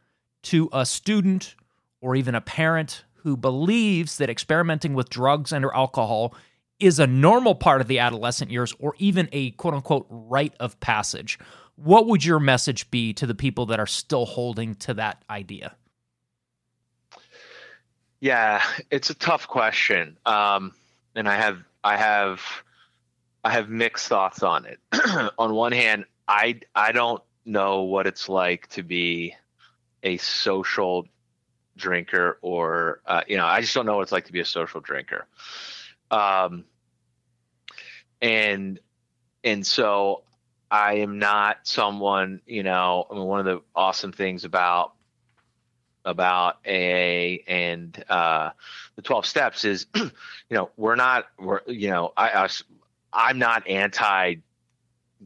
to a student or even a parent who believes that experimenting with drugs and or alcohol is a normal part of the adolescent years or even a quote unquote rite of passage? What would your message be to the people that are still holding to that idea? Yeah, it's a tough question. Um, and I have I have I have mixed thoughts on it. on one hand, I I don't know what it's like to be a social drinker or uh, you know i just don't know what it's like to be a social drinker. Um and and so i am not someone you know i mean one of the awesome things about about aa and uh the 12 steps is you know we're not we're you know i, I i'm not anti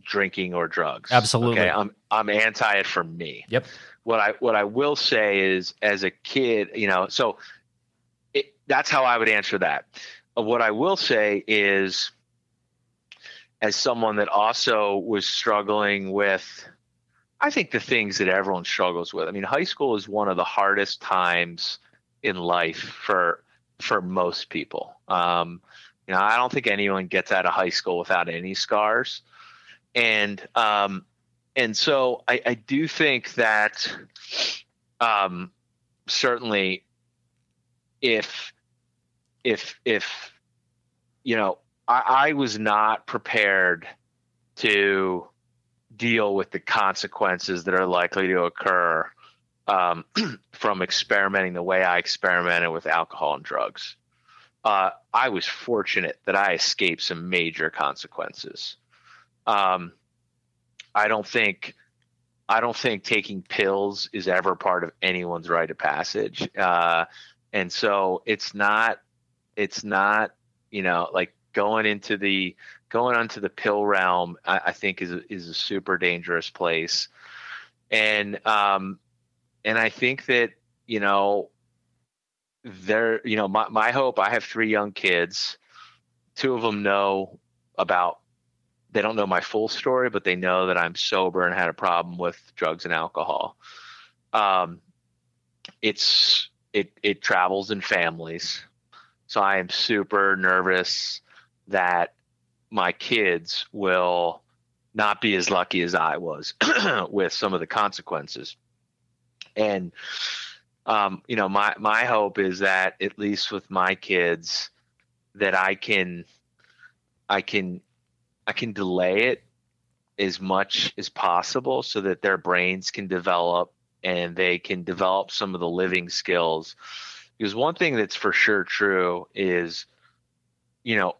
drinking or drugs. Absolutely. Okay? I'm I'm anti it for me. Yep. What I what I will say is as a kid, you know, so it, that's how I would answer that. Uh, what I will say is as someone that also was struggling with I think the things that everyone struggles with. I mean, high school is one of the hardest times in life for for most people. Um, you know, I don't think anyone gets out of high school without any scars and um, and so I, I do think that um, certainly if if if you know I, I was not prepared to deal with the consequences that are likely to occur um, from experimenting the way I experimented with alcohol and drugs. Uh, I was fortunate that I escaped some major consequences. Um, I don't think I don't think taking pills is ever part of anyone's rite of passage, uh, and so it's not it's not you know like going into the going onto the pill realm. I, I think is is a super dangerous place, and um, and I think that you know there you know my, my hope i have three young kids two of them know about they don't know my full story but they know that i'm sober and had a problem with drugs and alcohol. Um, it's it it travels in families. So i am super nervous that my kids will not be as lucky as i was with some of the consequences. And um, you know, my my hope is that at least with my kids, that I can, I can, I can delay it as much as possible so that their brains can develop and they can develop some of the living skills. Because one thing that's for sure true is, you know,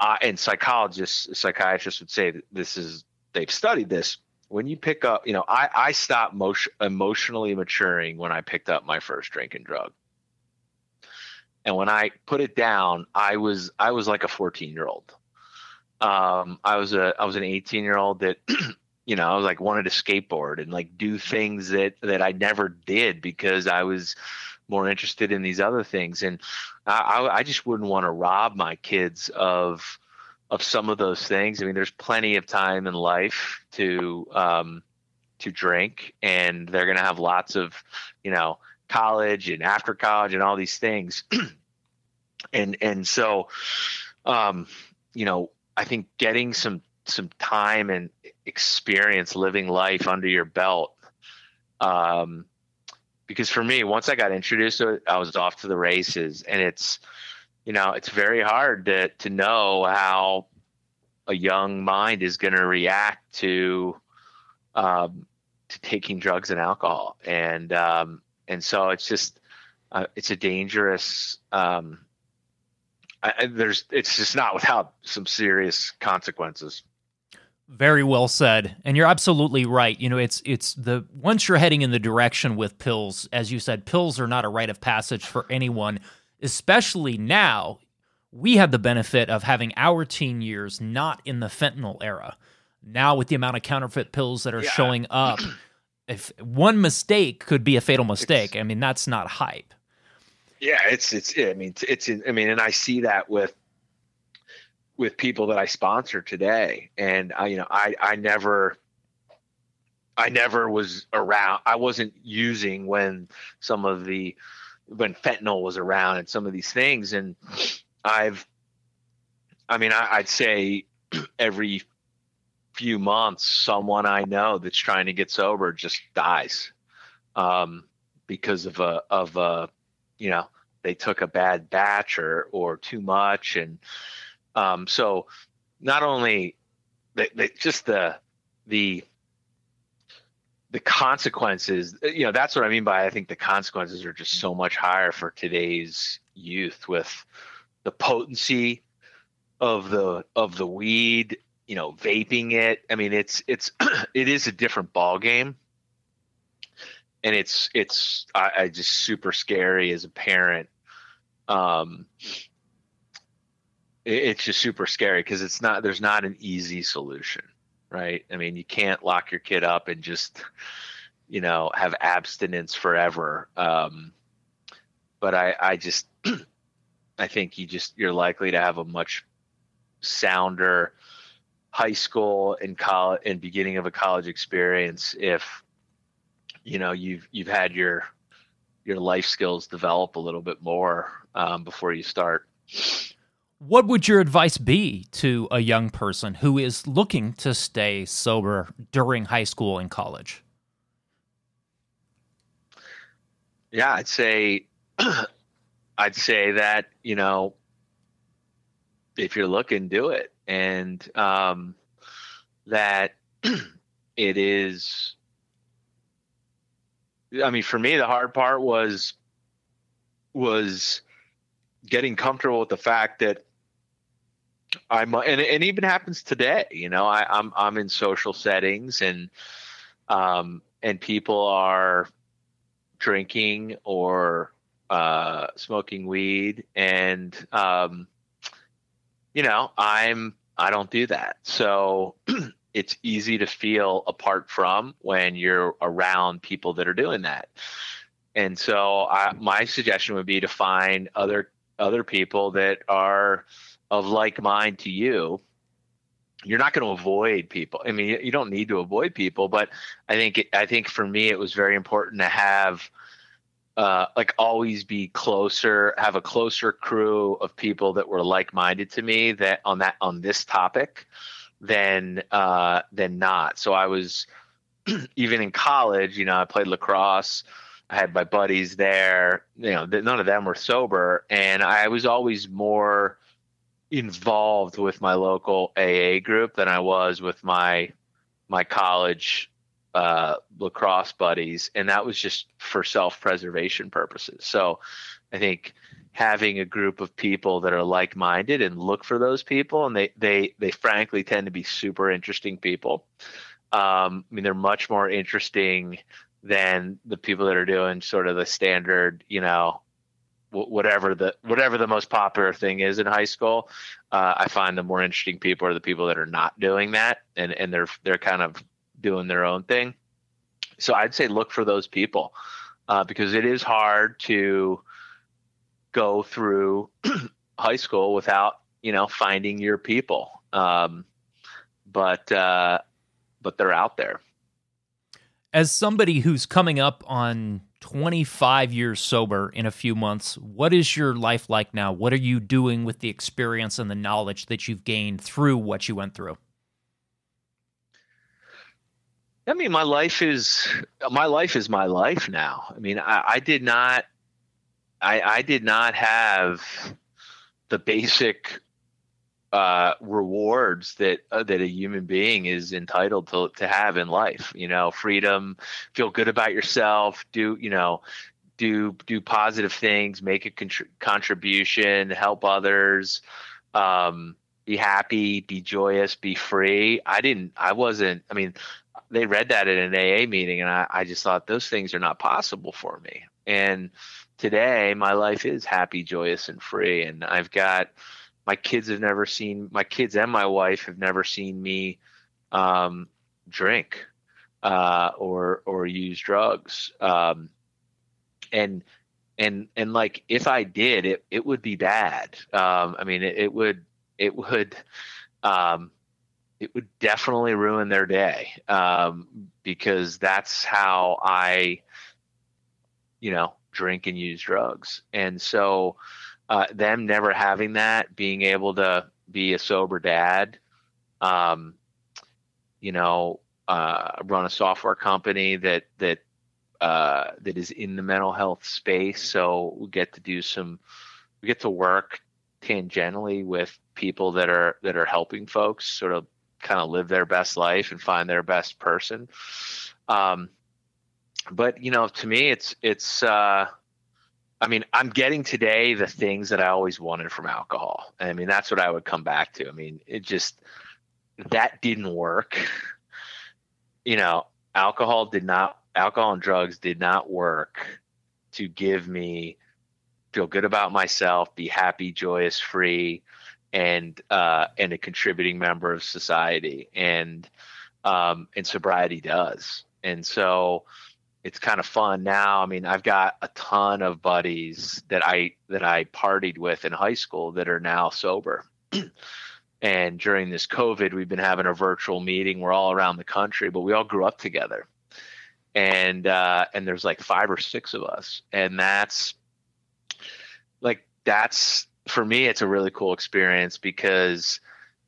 I, and psychologists, psychiatrists would say that this is they've studied this when you pick up, you know, I, I stopped motion, emotionally maturing when I picked up my first drinking drug. And when I put it down, I was I was like a 14 year old. Um, I was a I was an 18 year old that, you know, I was like wanted to skateboard and like do things that that I never did because I was more interested in these other things. And I, I, just wouldn't want to rob my kids of of some of those things. I mean, there's plenty of time in life to um, to drink, and they're going to have lots of, you know, college and after college and all these things. and and so, um, you know, I think getting some some time and experience living life under your belt. Um, because for me, once I got introduced to it, I was off to the races, and it's you know, it's very hard to to know how a young mind is going to react to um, to taking drugs and alcohol, and um, and so it's just uh, it's a dangerous. Um, I, there's it's just not without some serious consequences. Very well said. And you're absolutely right. You know, it's it's the once you're heading in the direction with pills, as you said, pills are not a rite of passage for anyone especially now, we had the benefit of having our teen years not in the fentanyl era. Now, with the amount of counterfeit pills that are yeah. showing up, if one mistake could be a fatal mistake, it's, I mean, that's not hype. Yeah, it's it's. I mean, it's. I mean, and I see that with with people that I sponsor today, and I, you know, I I never I never was around. I wasn't using when some of the when fentanyl was around and some of these things. And I've, I mean, I, I'd say every few months, someone I know that's trying to get sober just dies um, because of a of a you know they took a bad batch or or too much, and um, so not only they, they, just the the the consequences you know that's what i mean by i think the consequences are just so much higher for today's youth with the potency of the of the weed you know vaping it. I mean it's it's it is a different ball game and it's it's I, I just super scary as a parent um it, it's just super scary because it's not there's not an easy solution right? I mean, you can't lock your kid up and just, you know, have abstinence forever. Um, but I, I just, I think you just you're likely to have a much sounder high school and college and beginning of a college experience if you know you've you've had your your life skills develop a little bit more um, before you start. What would your advice be to a young person who is looking to stay sober during high school and college? Yeah, I'd say I'd say that, you know, if you're looking, do it. And um, that it is I mean, for me, the hard part was was getting comfortable with the fact that I'm, and it even happens today. You know, I, I'm I'm in social settings and um and people are drinking or uh, smoking weed, and um, you know, I'm I don't do that. So it's easy to feel apart from when you're around people that are doing that. And so I, my suggestion would be to find other other people that are of like mind to you. You're not going to avoid people. I mean, you don't need to avoid people, but I think I think for me it was very important to have uh, like always be closer, have a closer crew of people that were like minded to me that on that on this topic than uh, than not. So I was even in college, you know, I played lacrosse. I had my buddies there. You know, none of them were sober, and I was always more involved with my local AA group than I was with my my college uh, lacrosse buddies, and that was just for self preservation purposes. So I think having a group of people that are like minded and look for those people and they they they frankly tend to be super interesting people um, i mean they're much more interesting than the people that are doing sort of the standard you know whatever the whatever the most popular thing is in high school uh, i find the more interesting people are the people that are not doing that and and they're they're kind of doing their own thing. So i'd say look for those people uh, because it is hard to go through high school without you know finding your people. Um, but uh, but they're out there. As somebody who's coming up on 25 years sober in a few months what is your life like now? What are you doing with the experience and the knowledge that you've gained through what you went through I mean, my life is my life is my life now. I mean, I, I did not I, I did not have the basic uh, rewards that uh, that a human being is entitled to to have in life. You know, freedom, feel good about yourself, do you know, do do positive things, make a contr- contribution, help others, um, be happy, be joyous, be free. I didn't. I wasn't. I mean, they read that at an AA meeting, and I, I just thought those things are not possible for me. And today my life is happy, joyous, and free. And I've got my kids have never seen my kids and my wife have never seen me um, drink uh, or or use drugs. Um, and and and like if I did, it it would be bad. Um, I mean, it, it would it would um, it would definitely ruin their day um, because that's how I, you know, drink and use drugs. And so, uh, them never having that, being able to be a sober dad, um, you know, uh, run a software company that that uh, that is in the mental health space. So we get to do some, we get to work tangentially with people that are that are helping folks sort of kind of live their best life and find their best person. Um, but you know, to me, it's it's. Uh, I mean, I'm getting today the things that I always wanted from alcohol. I mean, that's what I would come back to. I mean, it just that didn't work. You know, alcohol did not. Alcohol and drugs did not work to give me feel good about myself, be happy, joyous, free, and uh, and a contributing member of society. And um, and sobriety does. And so it's kind of fun now. I mean, I've got a ton of buddies that I that I partied with in high school that are now sober. and during this COVID, we've been having a virtual meeting. We're all around the country, but we all grew up together. And uh, and there's like five or six of us, and that's like that's for me. It's a really cool experience because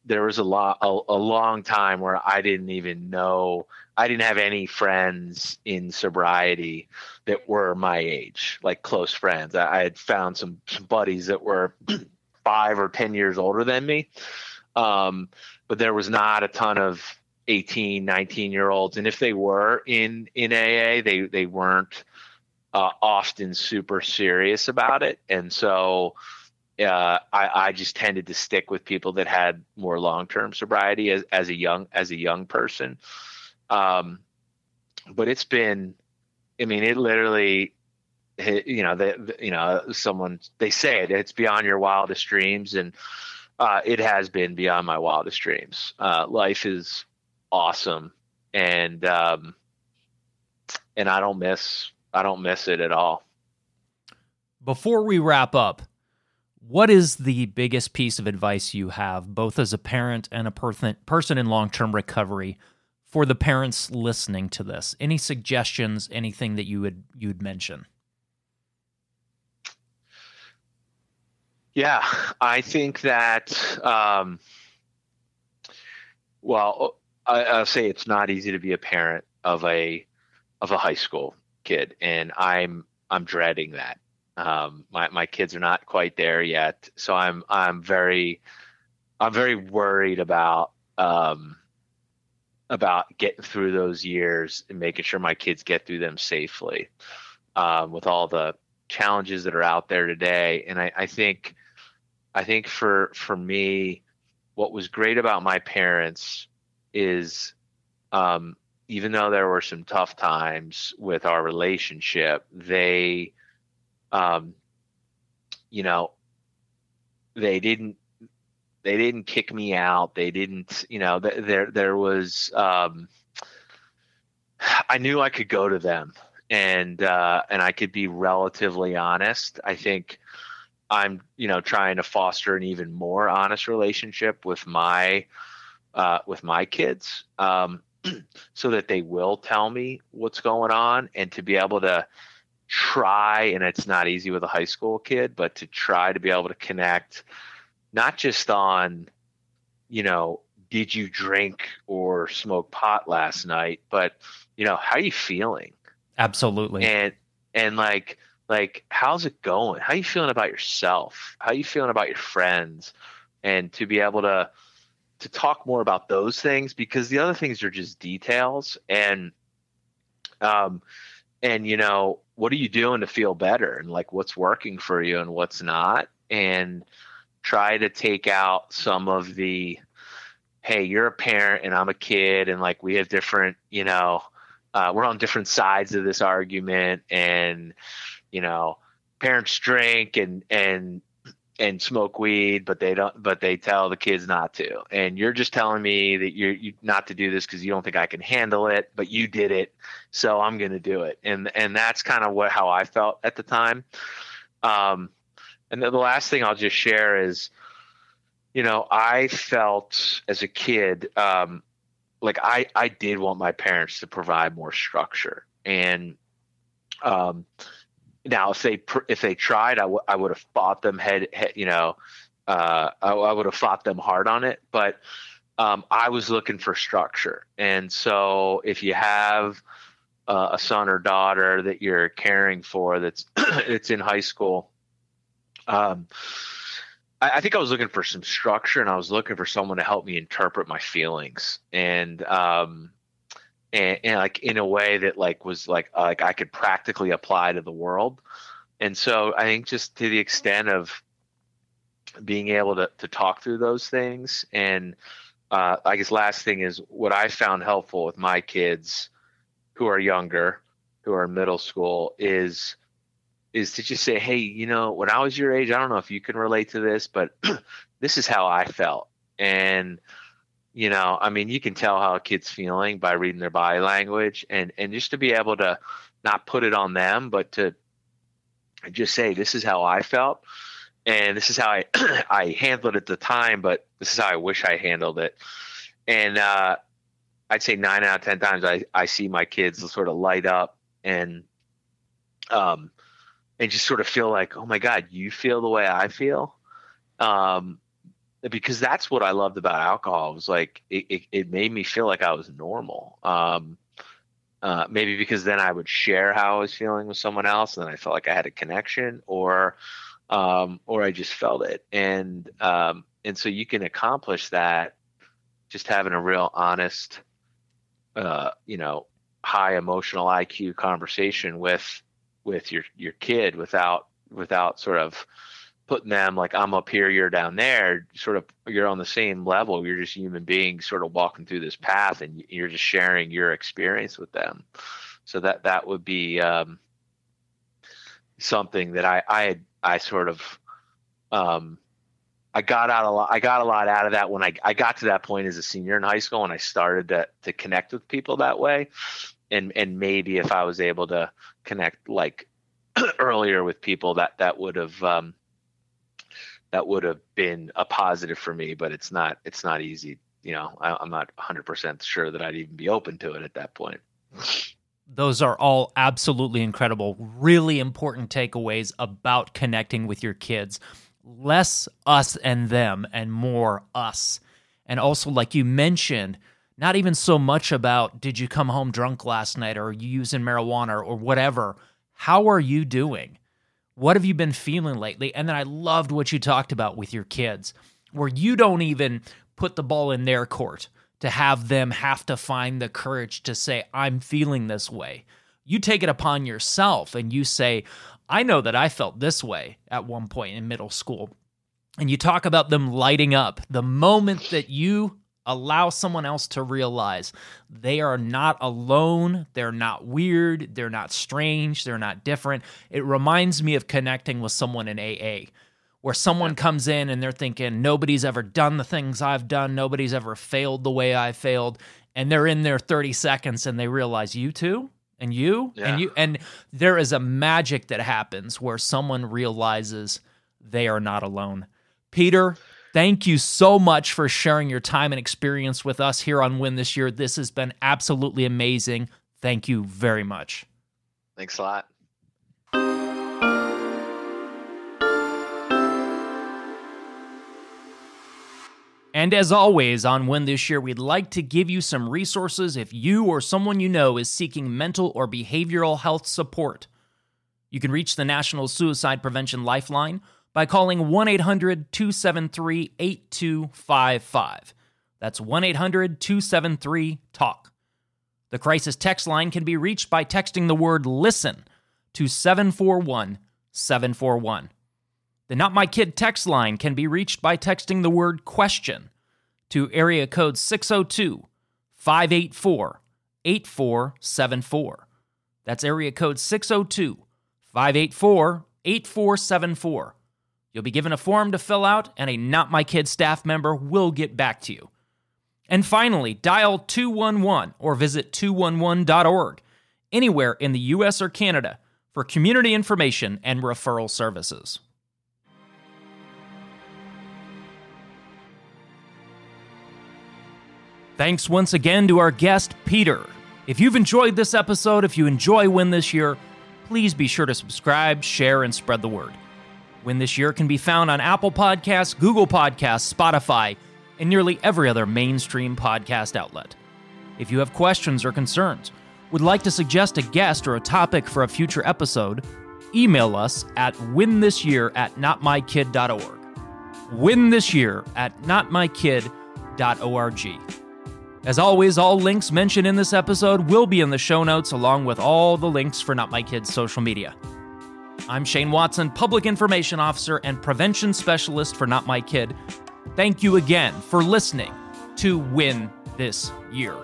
there was a lot a, a long time where I didn't even know I didn't have any friends in sobriety that were my age, like close friends. I, I had found some, some, buddies that were five or ten years older than me, um, but there was not a ton of 18 19 year olds and if they were in in aa they they weren't uh, often super serious about it and so uh, I, I just tended to stick with people that had more long-term sobriety as, as a young as a young person. Um, but it's been i mean it literally you know the, you know someone they say it it's beyond your wildest dreams and uh, it has been beyond my wildest dreams. Uh, life is awesome and um, and i don't miss i don't miss it at all. Before we wrap up, what is the biggest piece of advice you have, both as a parent and a person person in long term recovery, for the parents listening to this? Any suggestions? Anything that you would you would mention? Yeah, I think that. Um, well, I, I'll say it's not easy to be a parent of a of a high school kid, and I'm I'm dreading that. Um, my my kids are not quite there yet, so I'm I'm very I'm very worried about um, about getting through those years and making sure my kids get through them safely. Um, with all the challenges that are out there today, and I, I think I think for for me, what was great about my parents is um, even though there were some tough times with our relationship, they, um, you know, they didn't they didn't kick me out. They didn't, you know, th- there there was. Um, I knew I could go to them, and uh, and I could be relatively honest. I think I'm, you know, trying to foster an even more honest relationship with my uh, with my kids, um, so that they will tell me what's going on, and to be able to try. And it's not easy with a high school kid, but to try to be able to connect, not just on, you know, did you drink or smoke pot last night, but you know, how are you feeling? Absolutely. And and like like how's it going how are you feeling about yourself how are you feeling about your friends and to be able to to talk more about those things because the other things are just details and um and you know what are you doing to feel better? And like what's working for you and what's not? And try to take out some of the hey you're a parent and i'm a kid and like we have different you know uh, we're on different sides of this argument and you know parents drink and and and smoke weed but they don't but they tell the kids not to. And you're just telling me that you're you, not to do this because you don't think i can handle it but you did it so i'm going to do it. And and that's kind of what how i felt at the time. Um and the, the last thing i'll just share is you know i felt as a kid um like i i did want my parents to provide more structure. And um now, if they if they tried, I, w- I would have fought them head, head you know, uh, I, I would have fought them hard on it. But um, I was looking for structure, and so if you have uh, a son or daughter that you're caring for that's it's in high school, um, I, I think I was looking for some structure, and I was looking for someone to help me interpret my feelings, and um, and, and, like in a way that like was like uh, like I could practically apply to the world. And so I think just to the extent of being able to to talk through those things and uh, I guess last thing is what I found helpful with my kids who are younger, who are in middle school is is to just say, hey, you know, when I was your age, I don't know if you can relate to this, but this is how I felt. And you know i mean you can tell how a kid's feeling by reading their body language and and just to be able to not put it on them but to just say this is how i felt and this is how i i handled it at the time but this is how i wish i handled it. And uh i'd say nine out of ten times i i see my kids sort of light up and um and just sort of feel like oh my god you feel the way i feel? Um because that's what I loved about alcohol. It was like it, it, it made me feel like I was normal. Um, uh, maybe because then I would share how I was feeling with someone else, and then I felt like I had a connection, or um, or I just felt it, and um, and so you can accomplish that just having a real honest uh, you know, high emotional IQ conversation with with your your kid without without sort of putting them like I'm up here, you're down there. Sort of, you're on the same level. You're just human beings, sort of walking through this path, and you're just sharing your experience with them. So that that would be um, something that I I I sort of um, I got out a lot. I got a lot out of that when I I got to that point as a senior in high school, and I started to to connect with people that way. And and maybe if I was able to connect like earlier with people, that that would have um, that would have been a positive for me. But it's not it's not easy. You know, I, I'm not 100 percent sure that I'd even be open to it at that point. Those are all absolutely incredible, really important takeaways about connecting with your kids. Less us and them, and more us. And also, like you mentioned, not even so much about did you come home drunk last night or are you using marijuana or whatever. How are you doing? What have you been feeling lately? And then I loved what you talked about with your kids, where you don't even put the ball in their court to have them have to find the courage to say, I'm feeling this way. You take it upon yourself and you say, I know that I felt this way at one point in middle school. And you talk about them lighting up the moment that you allow someone else to realize they are not alone, they're not weird, they're not strange, they're not different. It reminds me of connecting with someone in AA where someone comes in and they're thinking nobody's ever done the things I've done, nobody's ever failed the way I failed, and they're in there 30 seconds and they realize you too and you Yeah. and you and there is a magic that happens where someone realizes they are not alone. Peter, thank you so much for sharing your time and experience with us here on Win this year. This has been absolutely amazing. Thank you very much. Thanks a lot. And as always, on Win This Year, we'd like to give you some resources if you or someone you know is seeking mental or behavioral health support. You can reach the National Suicide Prevention Lifeline by calling 1 800 273 8255. That's 1 800 273 TALK. The crisis text line can be reached by texting the word LISTEN to 741 741. The Not My Kid text line can be reached by texting the word question to area code 602 584 8474. That's area code 602 584 8474. You'll be given a form to fill out, and a Not My Kid staff member will get back to you. And finally, dial 211 or visit 211.org anywhere in the US or Canada for community information and referral services. Thanks once again to our guest, Peter. If you've enjoyed this episode, if you enjoy Win This Year, please be sure to subscribe, share, and spread the word. Win This Year can be found on Apple Podcasts, Google Podcasts, Spotify, and nearly every other mainstream podcast outlet. If you have questions or concerns, would like to suggest a guest or a topic for a future episode, email us at winthisyear at notmykid.org. Win this year at notmykid.org. As always, all links mentioned in this episode will be in the show notes along with all the links for Not My Kids social media. I'm Shane Watson, Public Information Officer and Prevention Specialist for Not My Kid. Thank you again for listening to Win This Year.